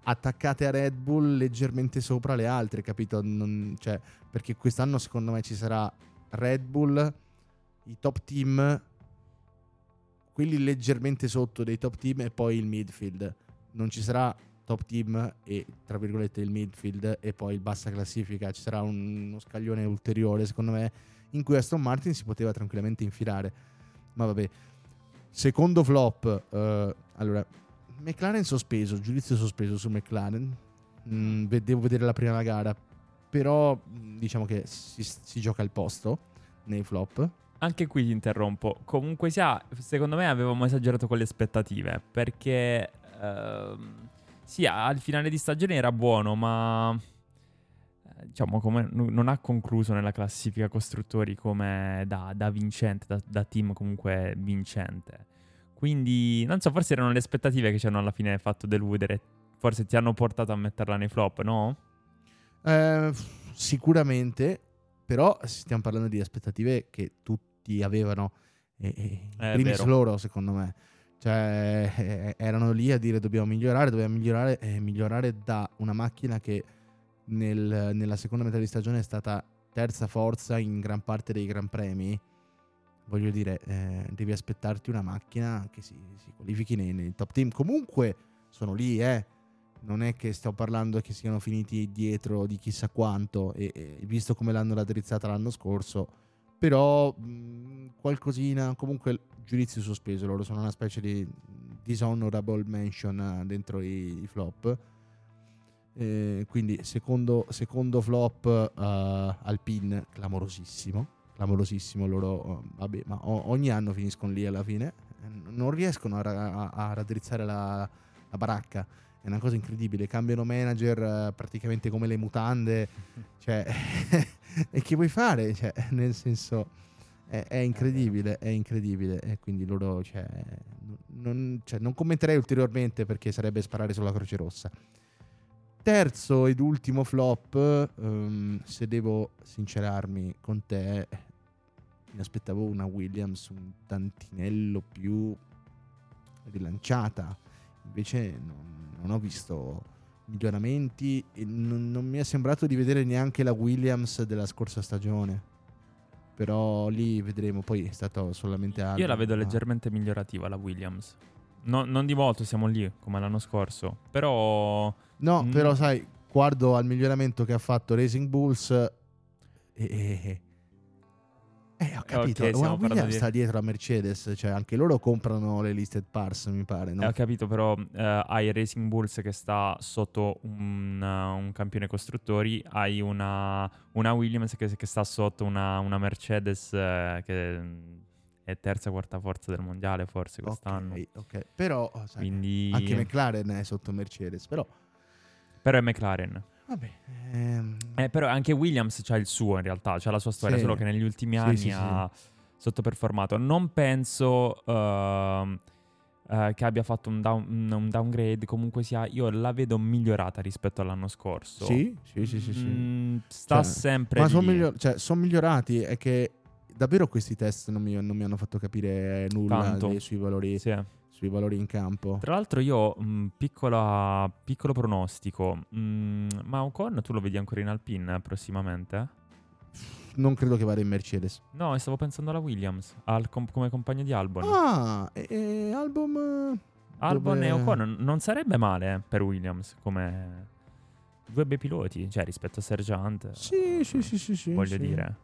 attaccate a Red Bull leggermente sopra le altre, capito? Non, cioè, perché quest'anno secondo me ci sarà Red Bull, i top team, quelli leggermente sotto dei top team e poi il midfield. Non ci sarà top team e tra virgolette il midfield e poi il bassa classifica. Ci sarà un, uno scaglione ulteriore, secondo me, in cui Aston Martin si poteva tranquillamente infilare. Ma vabbè. Secondo flop, uh, allora, McLaren sospeso, giudizio sospeso su McLaren. Mm, devo vedere la prima gara, però diciamo che si, si gioca il posto nei flop. Anche qui ti interrompo. Comunque sia, secondo me avevamo esagerato con le aspettative, perché ehm, sì, al finale di stagione era buono, ma eh, diciamo come non ha concluso nella classifica costruttori come da, da vincente, da, da, team comunque vincente. Quindi non so, forse erano le aspettative che ci hanno alla fine fatto deludere. Forse ti hanno portato a metterla nei flop, no? Eh, sicuramente, però stiamo parlando di aspettative che tutti avevano. E, e eh, primis loro, secondo me. Cioè, eh, erano lì a dire dobbiamo migliorare, dobbiamo migliorare e migliorare da una macchina che nel, nella seconda metà di stagione è stata terza forza in gran parte dei Gran Premi. Voglio dire, eh, devi aspettarti una macchina che si, si qualifichi nei, nei, top team. Comunque sono lì, eh. Non è che stiamo parlando che siano finiti dietro di chissà quanto. E, e visto come l'hanno raddrizzata l'anno scorso, però mh, qualcosina, comunque giudizio sospeso, loro sono una specie di dishonorable mention eh, dentro i, i flop. Eh, quindi secondo, secondo flop uh, Alpine clamorosissimo clamorosissimo loro uh, vabbè ma o- ogni anno finiscono lì alla fine non riescono a, a, a raddrizzare la, la, baracca è una cosa incredibile cambiano manager uh, praticamente come le mutande cioè e che vuoi fare cioè, nel senso è, è incredibile, è incredibile. E quindi loro, cioè non, cioè, non commenterei ulteriormente perché sarebbe sparare sulla Croce Rossa. Terzo ed ultimo flop, um, se devo sincerarmi con te, mi aspettavo una Williams un tantinello più rilanciata. Invece non, non ho visto miglioramenti e non, non mi è sembrato di vedere neanche la Williams della scorsa stagione però lì vedremo. Poi è stato solamente Albon. Io la vedo leggermente migliorativa la Williams. No, non di molto, siamo lì come l'anno scorso. Però. No, mh... Mm. però sai, guardo al miglioramento che ha fatto Racing Bulls. E, e, eh, ho capito. Okay, Williams di... sta dietro a Mercedes, cioè anche loro comprano le listed pars, mi pare. No? Eh, ho capito, però eh, hai Racing Bulls che sta sotto un, uh, un campione costruttori, hai una, una Williams che, che, sta sotto una, una Mercedes eh, che è terza quarta forza del mondiale forse quest'anno. Ok, ok. Però sai, Quindi... anche McLaren è sotto Mercedes, però... Però è McLaren. Vabbè, ehm... eh, però anche Williams c'ha il suo in realtà, c'ha la sua storia, sì. solo che negli ultimi anni sì, sì, ha sottoperformato. Non penso uh, uh, che abbia fatto un, down, un, downgrade, comunque sia, io la vedo migliorata rispetto all'anno scorso. Sì, sì, sì, sì. Mm, sta cioè, sempre Ma sono miglior- cioè, son migliorati, è che davvero questi test non mi, non mi hanno fatto capire nulla dei, sui valori. Sì sui valori in campo. Tra l'altro io, mh, mm, piccola, piccolo pronostico, mm, ma Ocon tu lo vedi ancora in Alpine prossimamente? Non credo che vada in Mercedes. No, stavo pensando alla Williams, al com- come compagno di Albon. Ah, e, e Albon... Albon dove... e Ocon non sarebbe male eh, per Williams come due bei piloti, cioè rispetto a Sergeant. Sì, sì, sì, sì, sì Voglio sì. dire.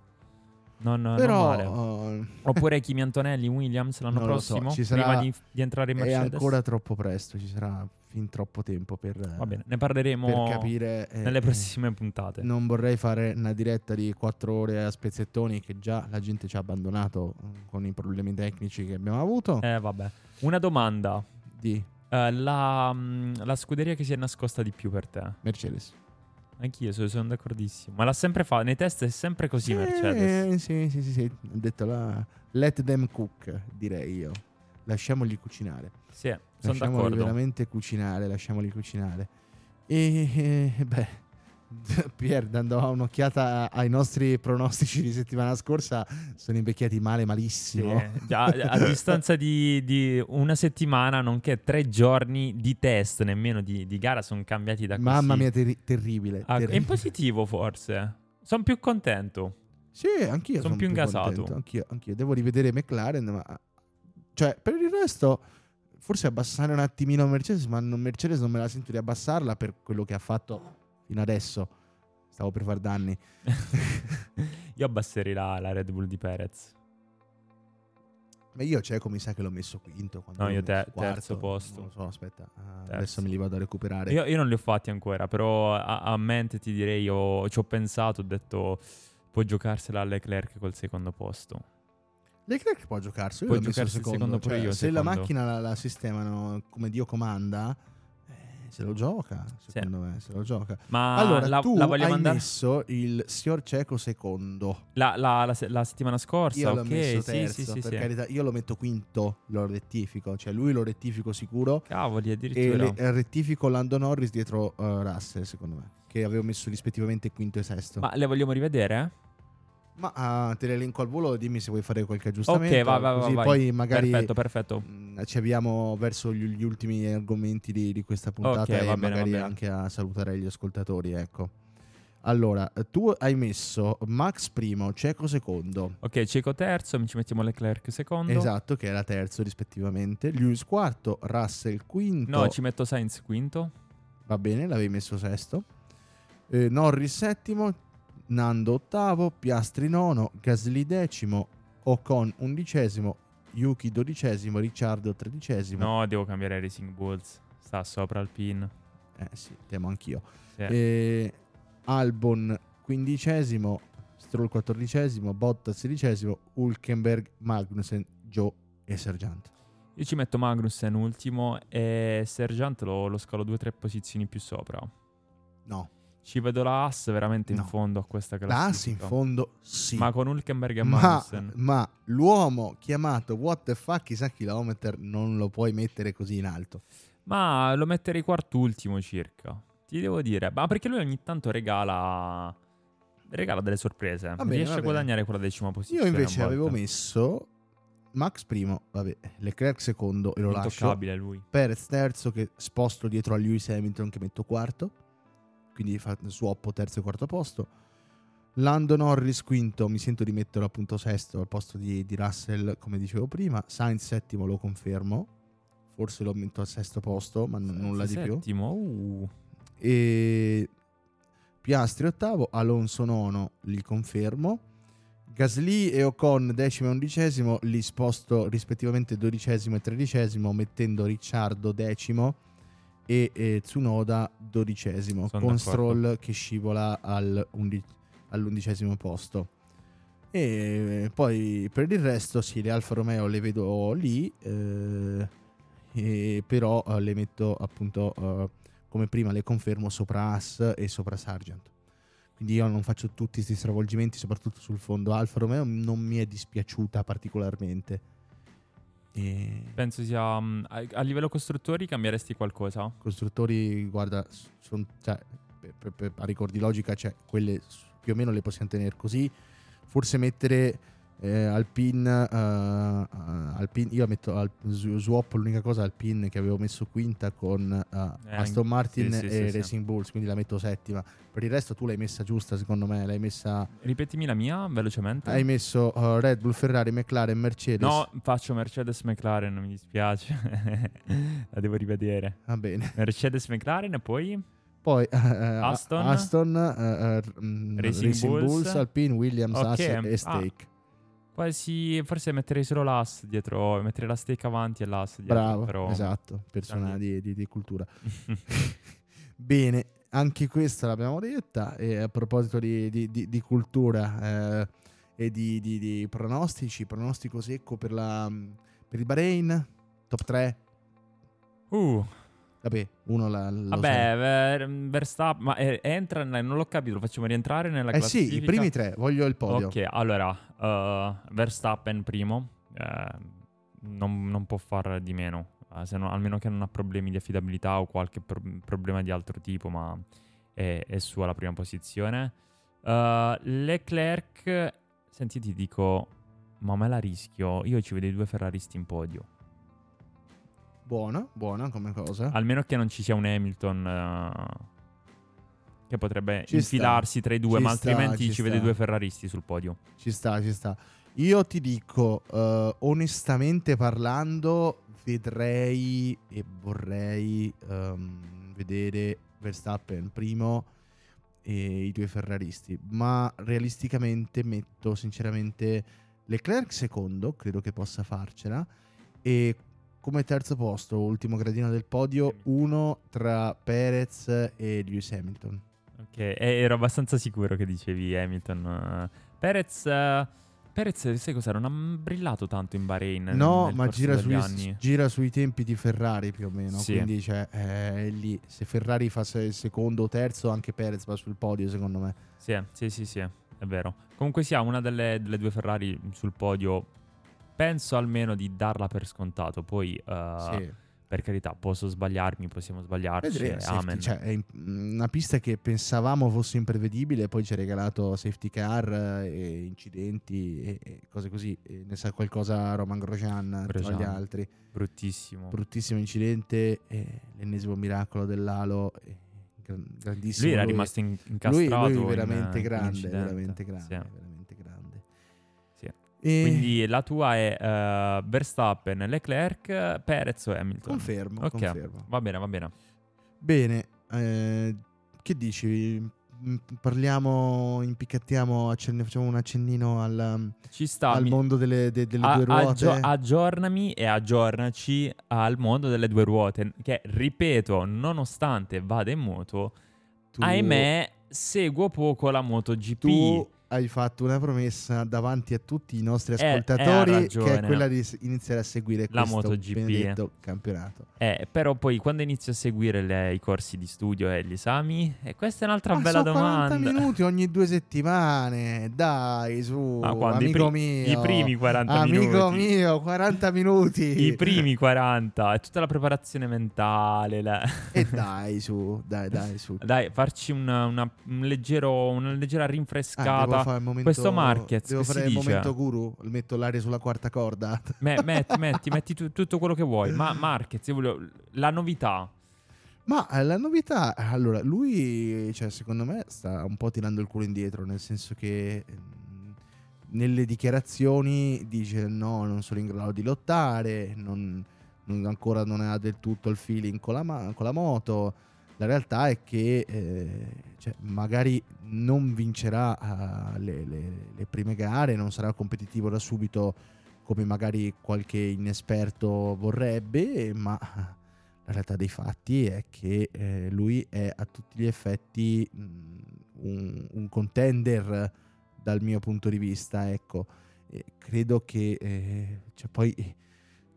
Non, Però, non uh, Oppure Kimi Antonelli, Williams l'anno prossimo, so, sarà, prima di, di, entrare in Mercedes. È ancora troppo presto, ci sarà fin troppo tempo per, Va bene, ne parleremo per capire, eh, nelle prossime puntate. Non vorrei fare una diretta di quattro ore a spezzettoni che già la gente ci ha abbandonato con i problemi tecnici che abbiamo avuto. Eh vabbè. Una domanda. Di? Uh, la, mm, la scuderia che si è nascosta di più per te? Mercedes. Anch'io sono, sono d'accordissimo. Ma l'ha sempre fatto. Nei test è sempre così, sì, Mercedes. Sì, sì, sì, sì. Ho detto la let them cook, direi io. Lasciamoli cucinare. Sì, sono d'accordo. veramente cucinare, lasciamoli cucinare. E, eh, beh, Pier, dando un'occhiata ai nostri pronostici di settimana scorsa, sono invecchiati male, malissimo. Sì, già, a distanza di, di, una settimana, nonché tre giorni di test, nemmeno di, di gara, sono cambiati da così. Mamma mia, ter- terribile, ah, terribile. È in positivo forse. Sono più contento. Sì, anch'io sono son più ingasato. Anch'io, anch'io. Devo rivedere McLaren, ma... Cioè, per il resto forse abbassare un attimino Mercedes, ma non, Mercedes non me la sento di abbassarla per quello che ha fatto fino adesso. Stavo per far danni. io abbasserei la, la, Red Bull di Perez. Ma io Ceco mi sa che l'ho messo quinto. no, io te, quarto, terzo posto. Non lo so, aspetta. Uh, adesso me li vado a recuperare. Io, io, non li ho fatti ancora, però a, a mente ti direi, io ci ho pensato, ho detto può giocarsela a Leclerc col secondo posto. Leclerc può giocarsi, può giocarsi secondo, secondo cioè, io. Se secondo. la macchina la, la, sistemano come Dio comanda, se lo gioca, secondo sì. me, se lo gioca. Ma allora, la, tu la hai mandare? messo il signor Ceco secondo. La, la, la, settimana scorsa, io ok. l'ho messo sì, terzo, sì, sì, per carità. Io lo metto quinto, lo rettifico. Cioè lui lo rettifico sicuro. Cavoli, E addirittura. le, rettifico Lando Norris dietro uh, Russell, secondo me. Che avevo messo rispettivamente quinto e sesto. Ma le vogliamo rivedere? Ma uh, te le elenco al volo, dimmi se vuoi fare qualche aggiustamento. Ok, vai, vai, così vai. poi magari Perfetto, perfetto. mh, ci avviamo verso gli, gli ultimi argomenti di, di questa puntata Ok, e va bene, magari va anche a salutare gli ascoltatori, ecco. Allora, tu hai messo Max primo, Ceco secondo. Ok, Ceco terzo, ci mettiamo Leclerc secondo. Esatto, che era terzo rispettivamente. Lewis quarto, Russell quinto. No, ci metto Sainz quinto. Va bene, l'avevi messo sesto. Eh, Norris settimo, Nando ottavo, Piastri nono, Gasly decimo, Ocon undicesimo, Yuki dodicesimo, Ricciardo tredicesimo. No, devo cambiare Racing Bulls. Sta sopra il pin. Eh sì, temo anch'io. Sì. Eh, Albon quindicesimo, Stroll quattordicesimo, Bottas sedicesimo, Hulkenberg, Magnussen, Joe e Sergiant. Io ci metto Magnussen ultimo e Sergeant lo, lo scalo due o tre posizioni più sopra. No, Ci vedo la Haas veramente in No. fondo a questa la classifica. Haas in fondo sì. Ma con Hulkenberg e ma, Magnussen. ma l'uomo chiamato What the fuck chissà chilometer non lo puoi mettere così in alto. Ma lo metterei quart'ultimo circa. Ti devo dire. Ma perché lui ogni tanto regala. Regala delle sorprese. Bene, Riesce a guadagnare quella decima posizione. Io invece avevo messo Max primo, vabbè, Leclerc secondo e lo lascio. Intoccabile lui. Perez terzo che sposto dietro a Lewis Hamilton che metto quarto. Quindi fa swap terzo e quarto posto. Lando Norris quinto, mi sento di metterlo appunto sesto al posto di, di Russell come dicevo prima. Sainz settimo lo confermo. Forse lo metto al sesto posto, ma n- nulla di più. Settimo. Uh. E Piastri ottavo, Alonso nono, li confermo. Gasly e Ocon decimo e undicesimo, li sposto rispettivamente dodicesimo e tredicesimo, mettendo Ricciardo decimo e, e Tsunoda dodicesimo, Sono con. Stroll che scivola al undi- all'undicesimo posto. E poi per il resto, sì, le Alfa Romeo le vedo lì, eh, e però eh, le metto appunto eh, come prima le confermo sopra As e sopra Sargent. Quindi io non faccio tutti questi stravolgimenti, soprattutto sul fondo. Alfa Romeo non mi è dispiaciuta particolarmente. E Penso sia. mm, a, a livello costruttori cambieresti qualcosa? costruttori, guarda, son- cioè, per, per- per- a ricordi logica, cioè, quelle più o meno le possiamo tenere così. Forse mettere eh, eh, eh, Alpine, io metto al, swap l'unica cosa Alpine che avevo messo quinta con eh, Aston Martin sì, sì, e sì. Racing Bulls, quindi la metto settima. Per il resto tu l'hai messa giusta, secondo me, l'hai messa Ripetimi la mia velocemente. hai messo eh, Red Bull, Ferrari, McLaren, Mercedes. No, faccio Mercedes McLaren, mi dispiace. la devo rivedere. Va bene. Mercedes McLaren e poi Poi eh, Aston. Aston eh, mm, Racing Racing, Bulls. Bulls, Alpine, Williams, Ok, Haas e ah. Quasi forse metterei solo l'AS dietro, metterei la stake avanti e l'AS dietro. Bravo, però... esatto, persona di, di- di cultura. Bene, anche questa l'abbiamo detta. E a proposito di, di- di- di cultura eh, e di, di- di pronostici, pronostico secco per, la, per il Bahrain, top 3. uh, Vabbè, uno la, lo sa. vabbè, Ver- Verstappen, ma eh, entra, non l'ho capito, lo facciamo rientrare nella Eh classifica? sì, i primi tre, voglio il podio. Ok, allora, uh, Verstappen primo, eh, non, non può far di meno, eh, se no- almeno che non ha problemi di affidabilità o qualche pro- problema di altro tipo, ma è, è sua la prima posizione. Uh, Leclerc, senti, ti dico, ma me la rischio. Io ci vedo i due ferraristi in podio. Buona, buona come cosa. Almeno che non ci sia un Hamilton uh, che potrebbe Ci infilarsi sta, tra i due, ci ma sta, altrimenti ci ci, sta. due ferraristi sul podio. Ci sta, ci sta. Io ti dico, eh, onestamente parlando, vedrei e vorrei ehm, vedere Verstappen primo e i due ferraristi, ma realisticamente metto sinceramente Leclerc secondo, credo che possa farcela, e come terzo posto, ultimo gradino del podio, uno tra Perez e Lewis Hamilton. Ok, e- ero abbastanza sicuro che dicevi Hamilton. eh. Perez, eh, Perez, sai cos'era? Non ha brillato tanto in Bahrain. No, ma gira sui, gira sui tempi di Ferrari più o meno. Sì. Quindi cioè, è lì. Se Ferrari fa se- secondo o terzo, anche Perez va sul podio, secondo me. Sì, sì, sì, sì, è vero. Comunque sia una delle, delle due Ferrari sul podio. Penso almeno di darla per scontato. Poi, eh, Sì. per carità, posso sbagliarmi, possiamo sbagliarci. Vedremo. e safety- amen. cioè, è in- una pista che pensavamo fosse imprevedibile, poi ci ha regalato safety car eh, e incidenti e, e cose così. E ne sa qualcosa Roman Grosjean, tra Grosjean. gli altri. Bruttissimo. Bruttissimo incidente, l'ennesimo miracolo dell'Halo. gran- grandissimo. Lui era lui. rimasto in- Lui, incastrato. lui in- veramente in grande, incidente. veramente grande, Sì. veramente grande. E Quindi la tua è eh, Verstappen, Leclerc, Perez o Hamilton. confermo, Ok. confermo. Va bene, va bene. Bene, eh, che dici? Mm, Parliamo, impiccattiamo, accenni- facciamo un accennino al, Ci sta. al mi- mondo delle, de- delle a- due ruote. aggio- aggiornami e aggiornaci al mondo delle due ruote. Che, ripeto, nonostante vada in moto, Tu- ahimè, seguo poco la MotoGP. tu hai fatto una promessa davanti a tutti i nostri Eh, eh, ascoltatori, che è quella di iniziare a seguire La questo MotoGP. benedetto campionato. Eh, però poi quando inizio a seguire le- i corsi di studio e gli esami, e questa è un'altra Ma bella sono 40 domanda. minuti ogni due settimane, dai su, Ma quando? I amico pri- mio. I primi 40 Amico minuti. mio, 40 minuti. I primi 40, è tutta la preparazione mentale. la- E dai su, dai, dai su. Dai, farci una, una- un leggero, una leggera Ah, devo fare il momento, Questo Marquez, Devo fare il dice? momento guru, metto l'aria sulla quarta corda. Me- metti, metti, metti tu- tutto quello che vuoi. Ma Marquez, io voglio la novità. Ma eh, la novità, allora, lui, cioè, secondo me, sta un po' tirando il culo indietro, nel senso che mm, nelle dichiarazioni dice no, non sono in grado di lottare, non, non- ancora non ha del tutto il feeling con la, con la moto. La realtà è che eh, cioè, magari non vincerà ah, le, le- le prime gare, non sarà competitivo da subito come magari qualche inesperto vorrebbe, ma la realtà dei fatti è che eh, lui è a tutti gli effetti mh, un, un contender dal mio punto di vista, ecco. E credo che eh, cioè, poi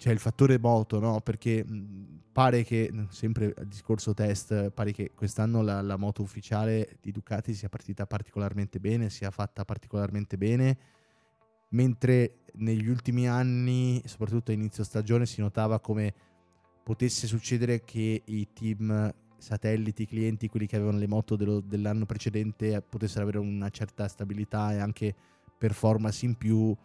c'è il fattore moto, no? Perché pare che, sempre a discorso test, pare che quest'anno la, la moto ufficiale di Ducati sia partita particolarmente bene, sia fatta particolarmente bene, mentre negli ultimi anni, soprattutto a inizio stagione, si notava come potesse succedere che i team satelliti, clienti, quelli che avevano le moto dello- dell'anno precedente, potessero avere una certa stabilità e anche performance in più,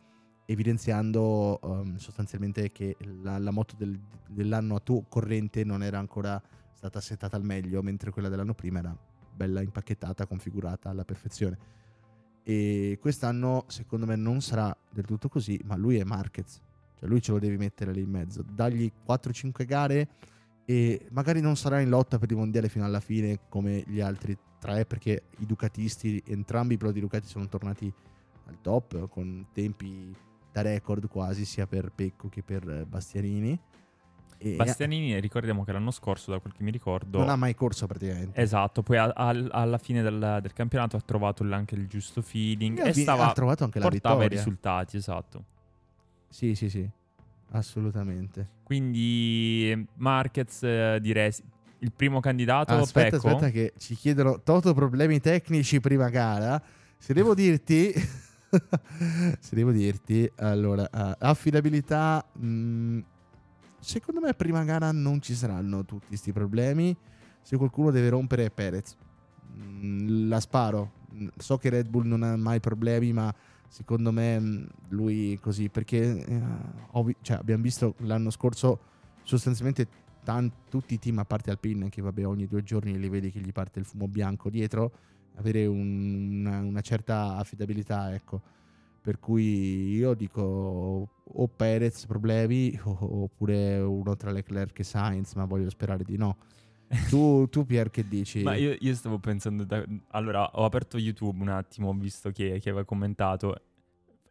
evidenziando ehm, sostanzialmente che la, la moto del- dell'anno attu- corrente non era ancora stata settata al meglio, mentre quella dell'anno prima era bella impacchettata, configurata alla perfezione. E quest'anno, secondo me, non sarà del tutto così, ma lui è Marquez. Cioè, lui ce lo devi mettere lì in mezzo. Dagli 4-5 gare e magari non sarà in lotta per il mondiale fino alla fine come gli altri tre, perché i Ducatisti, entrambi i piloti Ducati sono tornati al top con tempi da record quasi, sia per Pecco che per eh, Bastianini. E Bastianini, ricordiamo che l'anno scorso, da quel che mi ricordo, non ha mai corso praticamente. esatto, poi a- al- alla fine del, del campionato ha trovato anche il giusto feeling e ha, vi- stava ha trovato anche la portava i vittoria. risultati, esatto. Sì, sì, sì, assolutamente. Quindi Marquez eh, direi il primo candidato aspetta, Pecco. aspetta che ci chiedono Toto problemi tecnici prima gara. Se devo dirti se devo dirti allora eh, affidabilità mh, secondo me prima gara non ci saranno tutti questi problemi. Se qualcuno deve rompere Perez. mm, la sparo. Mm, So che Red Bull non ha mai problemi, ma secondo me mm, lui così, perché eh, ho vi- cioè, abbiamo visto l'anno scorso sostanzialmente tan- tutti i team, a parte Alpine, che vabbè ogni due giorni li vedi che gli parte il fumo bianco dietro, avere un- una, una certa affidabilità, ecco. Per cui io dico o Perez problemi oppure uno tra Leclerc e Sainz, ma voglio sperare di no. Tu, tu Pier, che dici? Ma io, io stavo pensando, da- allora ho aperto YouTube un attimo, ho visto che, che aveva commentato.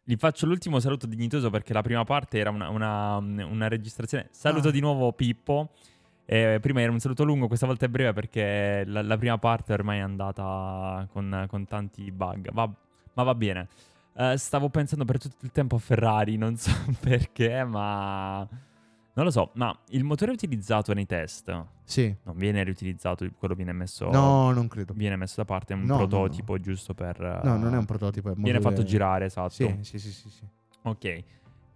Gli faccio l'ultimo saluto dignitoso perché la prima parte era una, una- una registrazione. Saluto Ah. di nuovo Pippo. Eh, prima era un saluto lungo, questa volta è breve perché la, la prima parte ormai è andata con, con tanti bug. Va- ma va bene. Eh, stavo pensando per tutto il tempo a Ferrari, non so perché, ma... Non lo so, ma il motore utilizzato nei test Sì. non viene riutilizzato, quello viene messo, No, non credo. viene messo da parte, è un No, no, no. prototipo giusto per... No, non è un prototipo. È Viene fatto girare, esatto. Sì, sì, sì, sì, sì. Ok.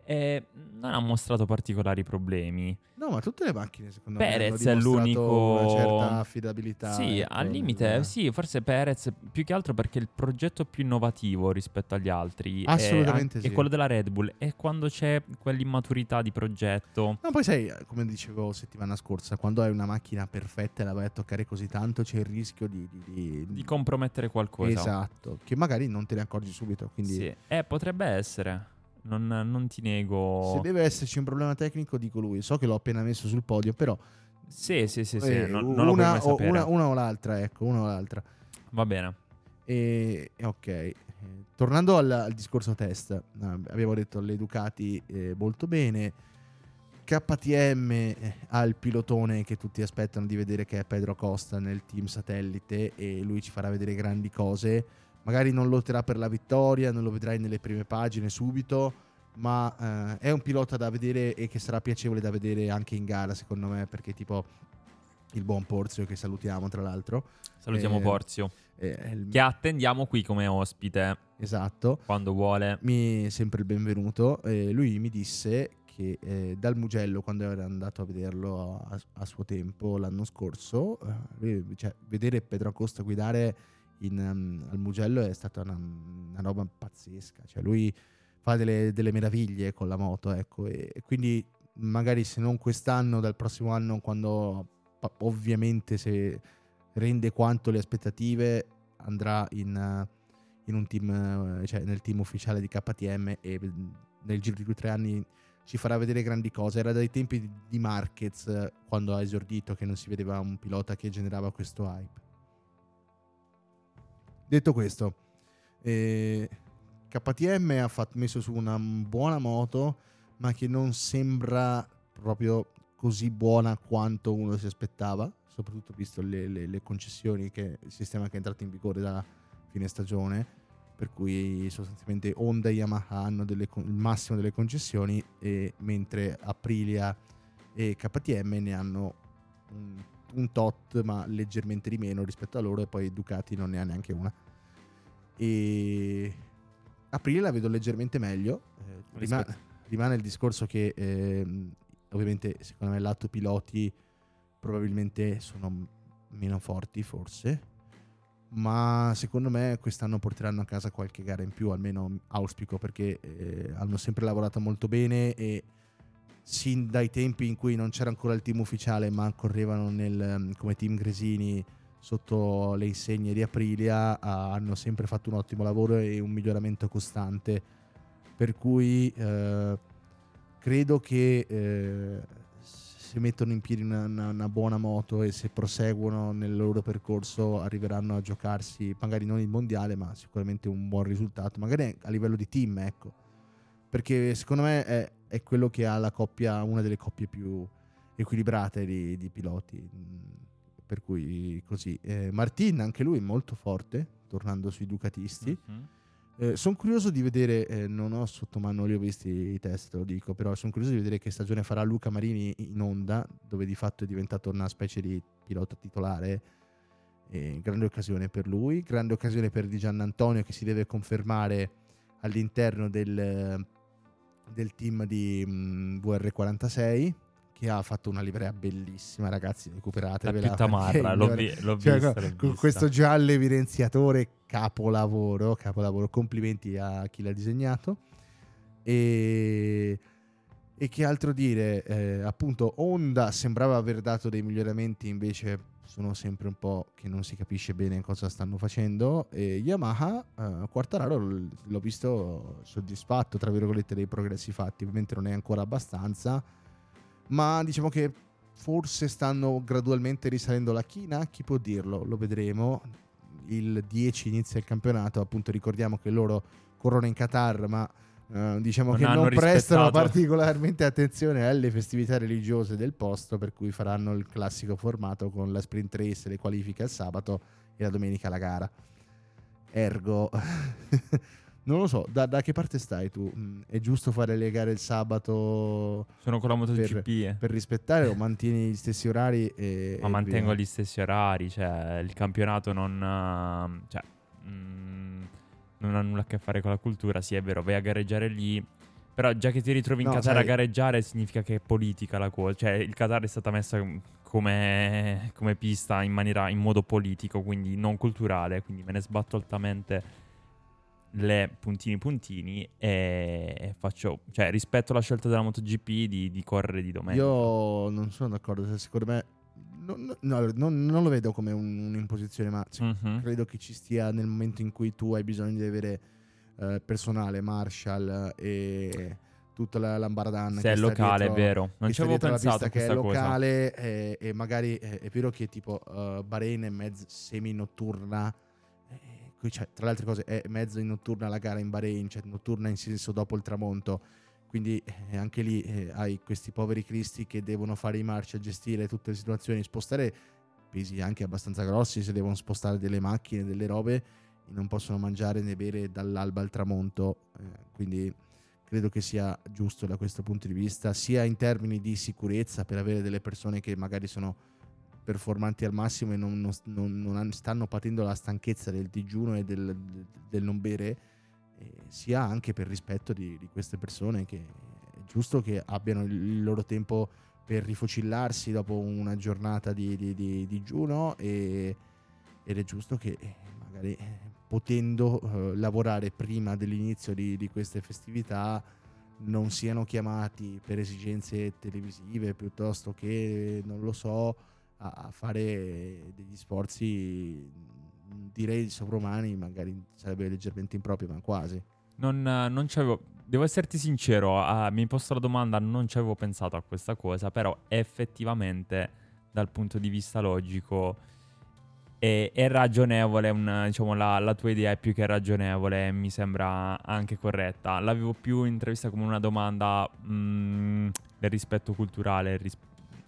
E non ha mostrato particolari problemi. No, ma tutte le macchine secondo me Perez hanno è l'unico- una certa affidabilità. sì, ecco, al limite, nel- sì, forse Perez più che altro perché il progetto più innovativo rispetto agli altri è, Assolutamente an- sì. è quello della Red Bull. E quando c'è quell'immaturità di progetto, No, poi sai, come dicevo settimana scorsa, quando hai una macchina perfetta e la vai a toccare così tanto, c'è il rischio di... di, di- di compromettere qualcosa. Esatto, che magari non te ne accorgi subito. Quindi Sì. Eh, potrebbe essere. Non, non ti nego. se deve esserci un problema tecnico, dico lui. So che l'ho appena messo sul podio, però... Sì, sì, sì, sì. eh, non, non una, o, una, una o l'altra, ecco, una o l'altra. Va bene. E, e ok, Eh, tornando al, al discorso test, eh, abbiamo detto le Ducati eh, molto bene. KTM eh, ha il pilotone che tutti aspettano di vedere che è Pedro Costa nel team satellite e lui ci farà vedere grandi cose. Magari non lotterà per la vittoria, non lo vedrai nelle prime pagine subito, ma eh, è un pilota da vedere e che sarà piacevole da vedere anche in gara, secondo me, perché tipo il buon Porzio che salutiamo tra l'altro. Salutiamo Eh, Porzio. eh, il- Che attendiamo qui come ospite Esatto. quando vuole. mi è sempre il benvenuto. Eh, lui mi disse che eh, dal Mugello, quando era andato a vederlo a, a suo tempo l'anno scorso, eh, lui- cioè, vedere Pedro Acosta guidare in, um, al Mugello è stata una, una roba pazzesca. Cioè, lui fa delle, delle meraviglie con la moto, ecco. E, e quindi magari se non quest'anno, dal prossimo anno, quando ovviamente se rende quanto le aspettative, andrà in, eh, in un team, eh, cioè nel team ufficiale di KTM e mm, nel giro di due o tre anni ci farà vedere grandi cose. Era dai tempi di- di Marquez eh, quando ha esordito che non si vedeva un pilota che generava questo hype. Detto questo, eh, KTM ha fatto- messo su una buona moto, ma che non sembra proprio così buona quanto uno si aspettava, soprattutto visto le, le- le concessioni che il sistema che è entrato in vigore da fine stagione, per cui sostanzialmente Honda e Yamaha hanno delle il massimo delle concessioni, e mentre Aprilia e KTM ne hanno un, un tot, ma leggermente di meno rispetto a loro, e poi Ducati non ne ha neanche una. E Aprilia la vedo leggermente meglio. eh, rima- Rispetto- rimane il discorso che ehm, ovviamente secondo me lato piloti probabilmente sono meno forti forse ma secondo me quest'anno porteranno a casa qualche gara in più almeno auspico perché eh, hanno sempre lavorato molto bene e sin dai tempi in cui non c'era ancora il team ufficiale ma correvano nel, ehm, come team Gresini sotto le insegne di Aprilia hanno sempre fatto un ottimo lavoro e un miglioramento costante. Per cui eh, credo che eh, se mettono in piedi una, una- una buona moto e se proseguono nel loro percorso arriveranno a giocarsi magari non il mondiale ma sicuramente un buon risultato magari a livello di team ecco. Perché secondo me è, è quello che ha la coppia una delle coppie più equilibrate di, di piloti Mm, per cui così Eh, Martin anche lui molto forte tornando sui ducatisti Mhm. sono curioso di vedere, eh, non ho sotto mano, li ho visti i test, te lo dico, però sono curioso di vedere che stagione farà Luca Marini in onda, dove di fatto è diventato una specie di pilota titolare. E grande occasione per lui, grande occasione per Di Giannantonio che si deve confermare all'interno del, del team di mm, VR46, che ha fatto una livrea bellissima, ragazzi, La recuperatevela. più tamarra, l'ho, vi- l'ho cioè, vista, con- l'ho con vista. questo giallo evidenziatore capolavoro, capolavoro, complimenti a chi l'ha disegnato. E, e che altro dire? Eh, appunto, Honda sembrava aver dato dei miglioramenti, invece sono sempre un po' che non si capisce bene cosa stanno facendo. E Yamaha, eh, Quartararo, l'ho visto soddisfatto, tra virgolette, dei progressi fatti. Ovviamente non è ancora abbastanza, ma diciamo che forse stanno gradualmente risalendo la china. Chi può dirlo? Lo vedremo. Il 10 inizia il campionato, appunto ricordiamo che loro corrono in Qatar, ma eh, diciamo Non che non prestano rispettato. particolarmente attenzione alle festività religiose del posto, per cui faranno il classico formato con la sprint race, le qualifiche il sabato e la domenica la gara. Ergo, non lo so, da, da che parte stai tu? Mm, È giusto fare le gare il sabato Sono con la MotoGP, eh. per rispettare o mantieni gli stessi orari? E, ma e mantengo via? gli stessi orari, cioè il campionato non... eh, cioè, mm, non ha nulla a che fare con la cultura, sì è vero, vai a gareggiare lì, però già che ti ritrovi in No, Qatar sai- a gareggiare significa che è politica la cosa, cioè il Qatar è stata messa come, come pista in, maniera, in modo politico, quindi non culturale, quindi me ne sbatto altamente le puntini puntini e faccio, cioè rispetto alla scelta della MotoGP di, di correre di domenica. Io non sono d'accordo, cioè, secondo me non, no, non- non lo vedo come un- un'imposizione, ma se- Mhm. credo che ci stia nel momento in cui tu hai bisogno di avere eh, personale, Marshall e tutta la lambardan Se è locale, dietro- è vero. Non ci avevo pensato che è questa cosa. locale e, e magari è vero che tipo eh, Bahrain è mezzo semi notturna eh, qui c'è, tra le altre cose è mezzo in notturna la gara in Bahrain cioè notturna in senso dopo il tramonto quindi eh, anche lì eh, hai questi poveri cristi che devono fare i marci a gestire tutte le situazioni spostare pesi anche abbastanza grossi se devono spostare delle macchine delle robe non possono mangiare né bere dall'alba al tramonto. Eh, quindi credo che sia giusto da questo punto di vista, sia in termini di sicurezza per avere delle persone che magari sono performanti al massimo e non, non- non- stanno patendo la stanchezza del digiuno e del, del non bere, eh, sia anche per rispetto di, di queste persone che è giusto che abbiano il, loro tempo per rifocillarsi dopo una giornata di, di- di digiuno e, ed è giusto che eh, magari eh, potendo eh, lavorare prima dell'inizio di, queste festività non siano chiamati per esigenze televisive piuttosto che non lo so a, fare degli sforzi direi sovrumani magari sarebbe leggermente improprio ma quasi Non, non ci avevo. Devo esserti sincero, ah, mi posto la domanda, non ci avevo pensato a questa cosa, però effettivamente dal punto di vista logico è, è ragionevole, un- diciamo la, la tua idea è più che ragionevole, mi sembra anche corretta. L'avevo più intravista come una domanda mm, del rispetto culturale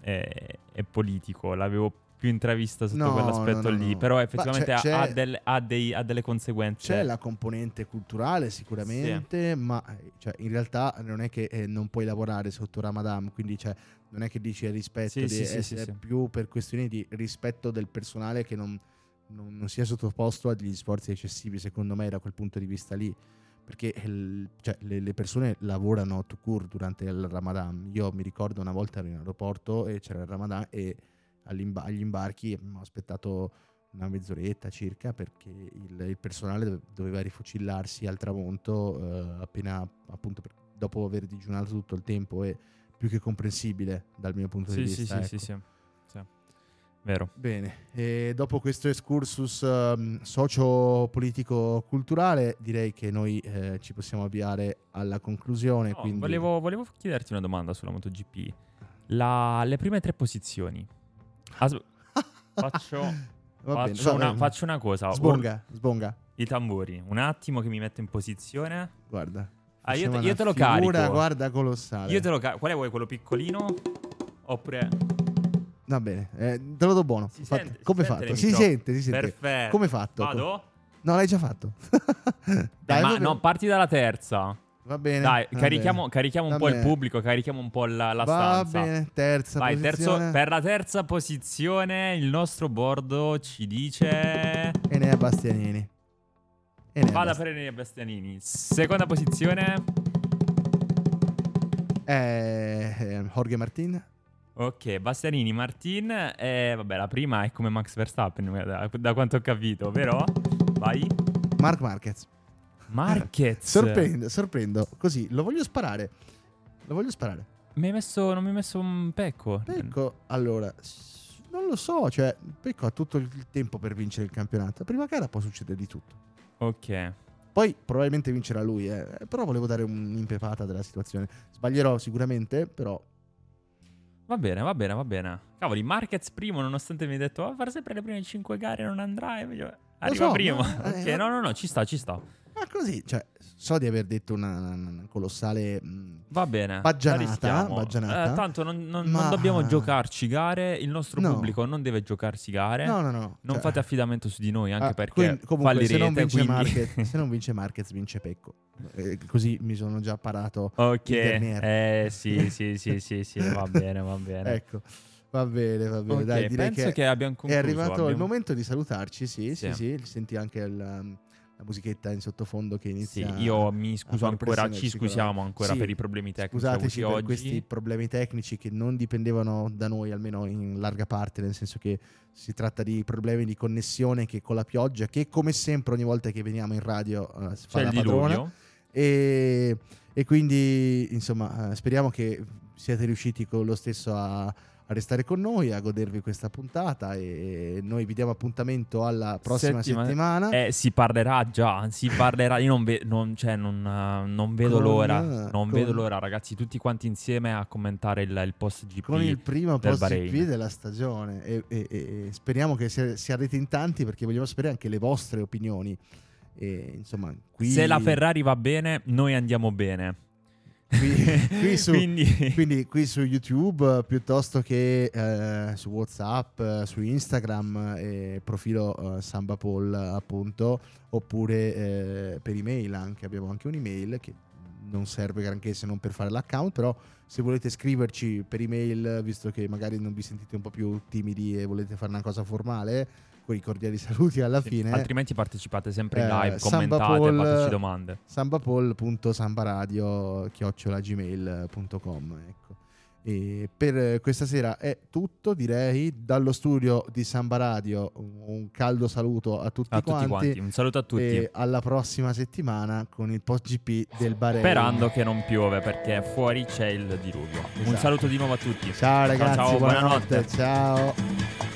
e, e politico, l'avevo più intravista sotto No, quell'aspetto no, no, lì, però effettivamente c'è- ha, c'è- del- ha dei- ha delle conseguenze. C'è la componente culturale sicuramente, ma eh, cioè, in realtà non è che eh, non puoi lavorare sotto Ramadan, quindi cioè, non è che dici rispetto, Sì, di- sì, sì, è, sì, è sì. più per questioni di rispetto del personale che non, non- non sia sottoposto a degli sforzi eccessivi, secondo me da quel punto di vista lì. Perché il- cioè, le, le persone lavorano to cure durante il Ramadan. Io mi ricordo una volta ero in aeroporto e c'era il Ramadan e agli imbarchi abbiamo aspettato una mezz'oretta circa perché il, il personale dove- doveva rifocillarsi al tramonto eh, appena appunto per- dopo aver digiunato tutto il tempo è più che comprensibile dal mio punto di Sì, sì, vista. sì, sì, ecco. sì. Sì. Vero. Bene, e dopo questo excursus ehm, socio-politico-culturale direi che noi eh, ci possiamo avviare alla conclusione. No, quindi... volevo, volevo chiederti una domanda sulla MotoGP. La- le prime tre posizioni. As- faccio, bene, faccio una, bene. faccio una cosa. Or- Sbonga, sbonga, I tamburi. Un attimo che mi metto in posizione. guarda. Ah, io te- io te lo carico. guarda, colossale. Io te lo ca- Quale vuoi? Quello piccolino? Oppure... Va bene, eh, te lo do buono. Si Fatto- sente- si Come sente fatto? Si sente, si sente. Perfetto. Come fatto? Vado? No, l'hai già fatto. Eh, Dai, ma no, parti dalla terza. Va bene. Dai, va carichiamo, bene. carichiamo un Va po' il bene. pubblico, carichiamo un po' la, la Va stanza. bene, terza Vai, terzo, per la terza posizione il nostro bordo ci dice... Enea Bastianini. Enea Vada Bast- per Enea Bastianini. Seconda posizione, Eh, eh, Jorge Martin. Ok, Bastianini, Martin. E vabbè, la prima è come Max Verstappen, da, da quanto ho capito, vero? Vai. Mark Marquez. Marquez. sorprendo, sorprendo. Così, lo voglio sparare. Lo voglio sparare. Mi hai messo, non mi hai messo un pecco. Pecco, allora, non lo so, cioè, Pecco ha tutto il tempo per vincere il campionato. La prima gara può succedere di tutto. Ok. Poi probabilmente vincerà lui, eh. però volevo dare un'impepata della situazione. Sbaglierò sicuramente, però... Va bene, va bene, va bene. Cavoli, Marquez primo, nonostante mi hai detto, va a fare sempre le prime 5 gare, non andrà. Arriva so, primo. Ma, ok, eh, no, no, no, ci sta, ci sta. Ma così, cioè, so di aver detto una, una colossale mh, Va bene, baggianata, baggianata. Eh, tanto non, non, ma... non, dobbiamo giocarci gare, il nostro no. pubblico non deve giocarsi gare. No, no, no. Non cioè... fate affidamento su di noi, anche ah, perché comunque, fallirete, se, non vince quindi... Marquez, se non vince Marquez, vince Pecco. Eh, così mi sono già parato. Ok, eh sì, sì, sì, sì, sì, va bene, va bene. ecco. Va bene, va bene. Okay, Dai, direi penso che, che abbiamo concluso. È arrivato abbiamo... il momento di salutarci. Sì, sì, sì. sì. Senti anche il, la musichetta in sottofondo che inizia. Sì, io mi scuso ancora, ci scusiamo ancora sì, per i problemi tecnici. Scusateci per oggi. questi problemi tecnici che non dipendevano da noi, almeno in larga parte, nel senso che si tratta di problemi di connessione che con la pioggia, che come sempre ogni volta che veniamo in radio uh, si fa C'è la padrona. E, e, quindi, insomma, uh, speriamo che siate riusciti con lo stesso a a restare con noi, a godervi questa puntata e noi vi diamo appuntamento alla prossima settimana. settimana. Eh, si parlerà già, si parlerà, io non, ve- non, cioè, non, uh, non vedo con, l'ora, non con, vedo l'ora ragazzi, tutti quanti insieme a commentare il, il post GP. Con il primo post GP della stagione e, e, e speriamo che siate in tanti perché vogliamo sapere anche le vostre opinioni. E, insomma, qui... Se la Ferrari va bene, noi andiamo bene. Qui, qui, su, quindi... quindi... qui su YouTube piuttosto che eh, su Whatsapp, eh, su Instagram, eh, profilo Samba Paul appunto, oppure eh, per email anche, abbiamo anche un'email che non serve granché se non per fare l'account, però se volete scriverci per email, visto che magari non vi sentite un po' più timidi e volete fare una cosa formale, con i cordiali saluti alla sì, fine. Altrimenti partecipate sempre in live, eh, commentate, Paul, fateci domande. sambapol.sambaradio.gmail.com ecco. E per questa sera è tutto, direi, dallo studio di Samba Radio. Un caldo saluto a tutti, a quanti, tutti quanti. Un saluto a tutti. E alla prossima settimana con il post GP del Bahrain. Sperando che non piove perché fuori c'è il diluvio. Esatto. Un saluto di nuovo a tutti. Ciao ragazzi, ciao, ciao buonanotte. buonanotte. Ciao.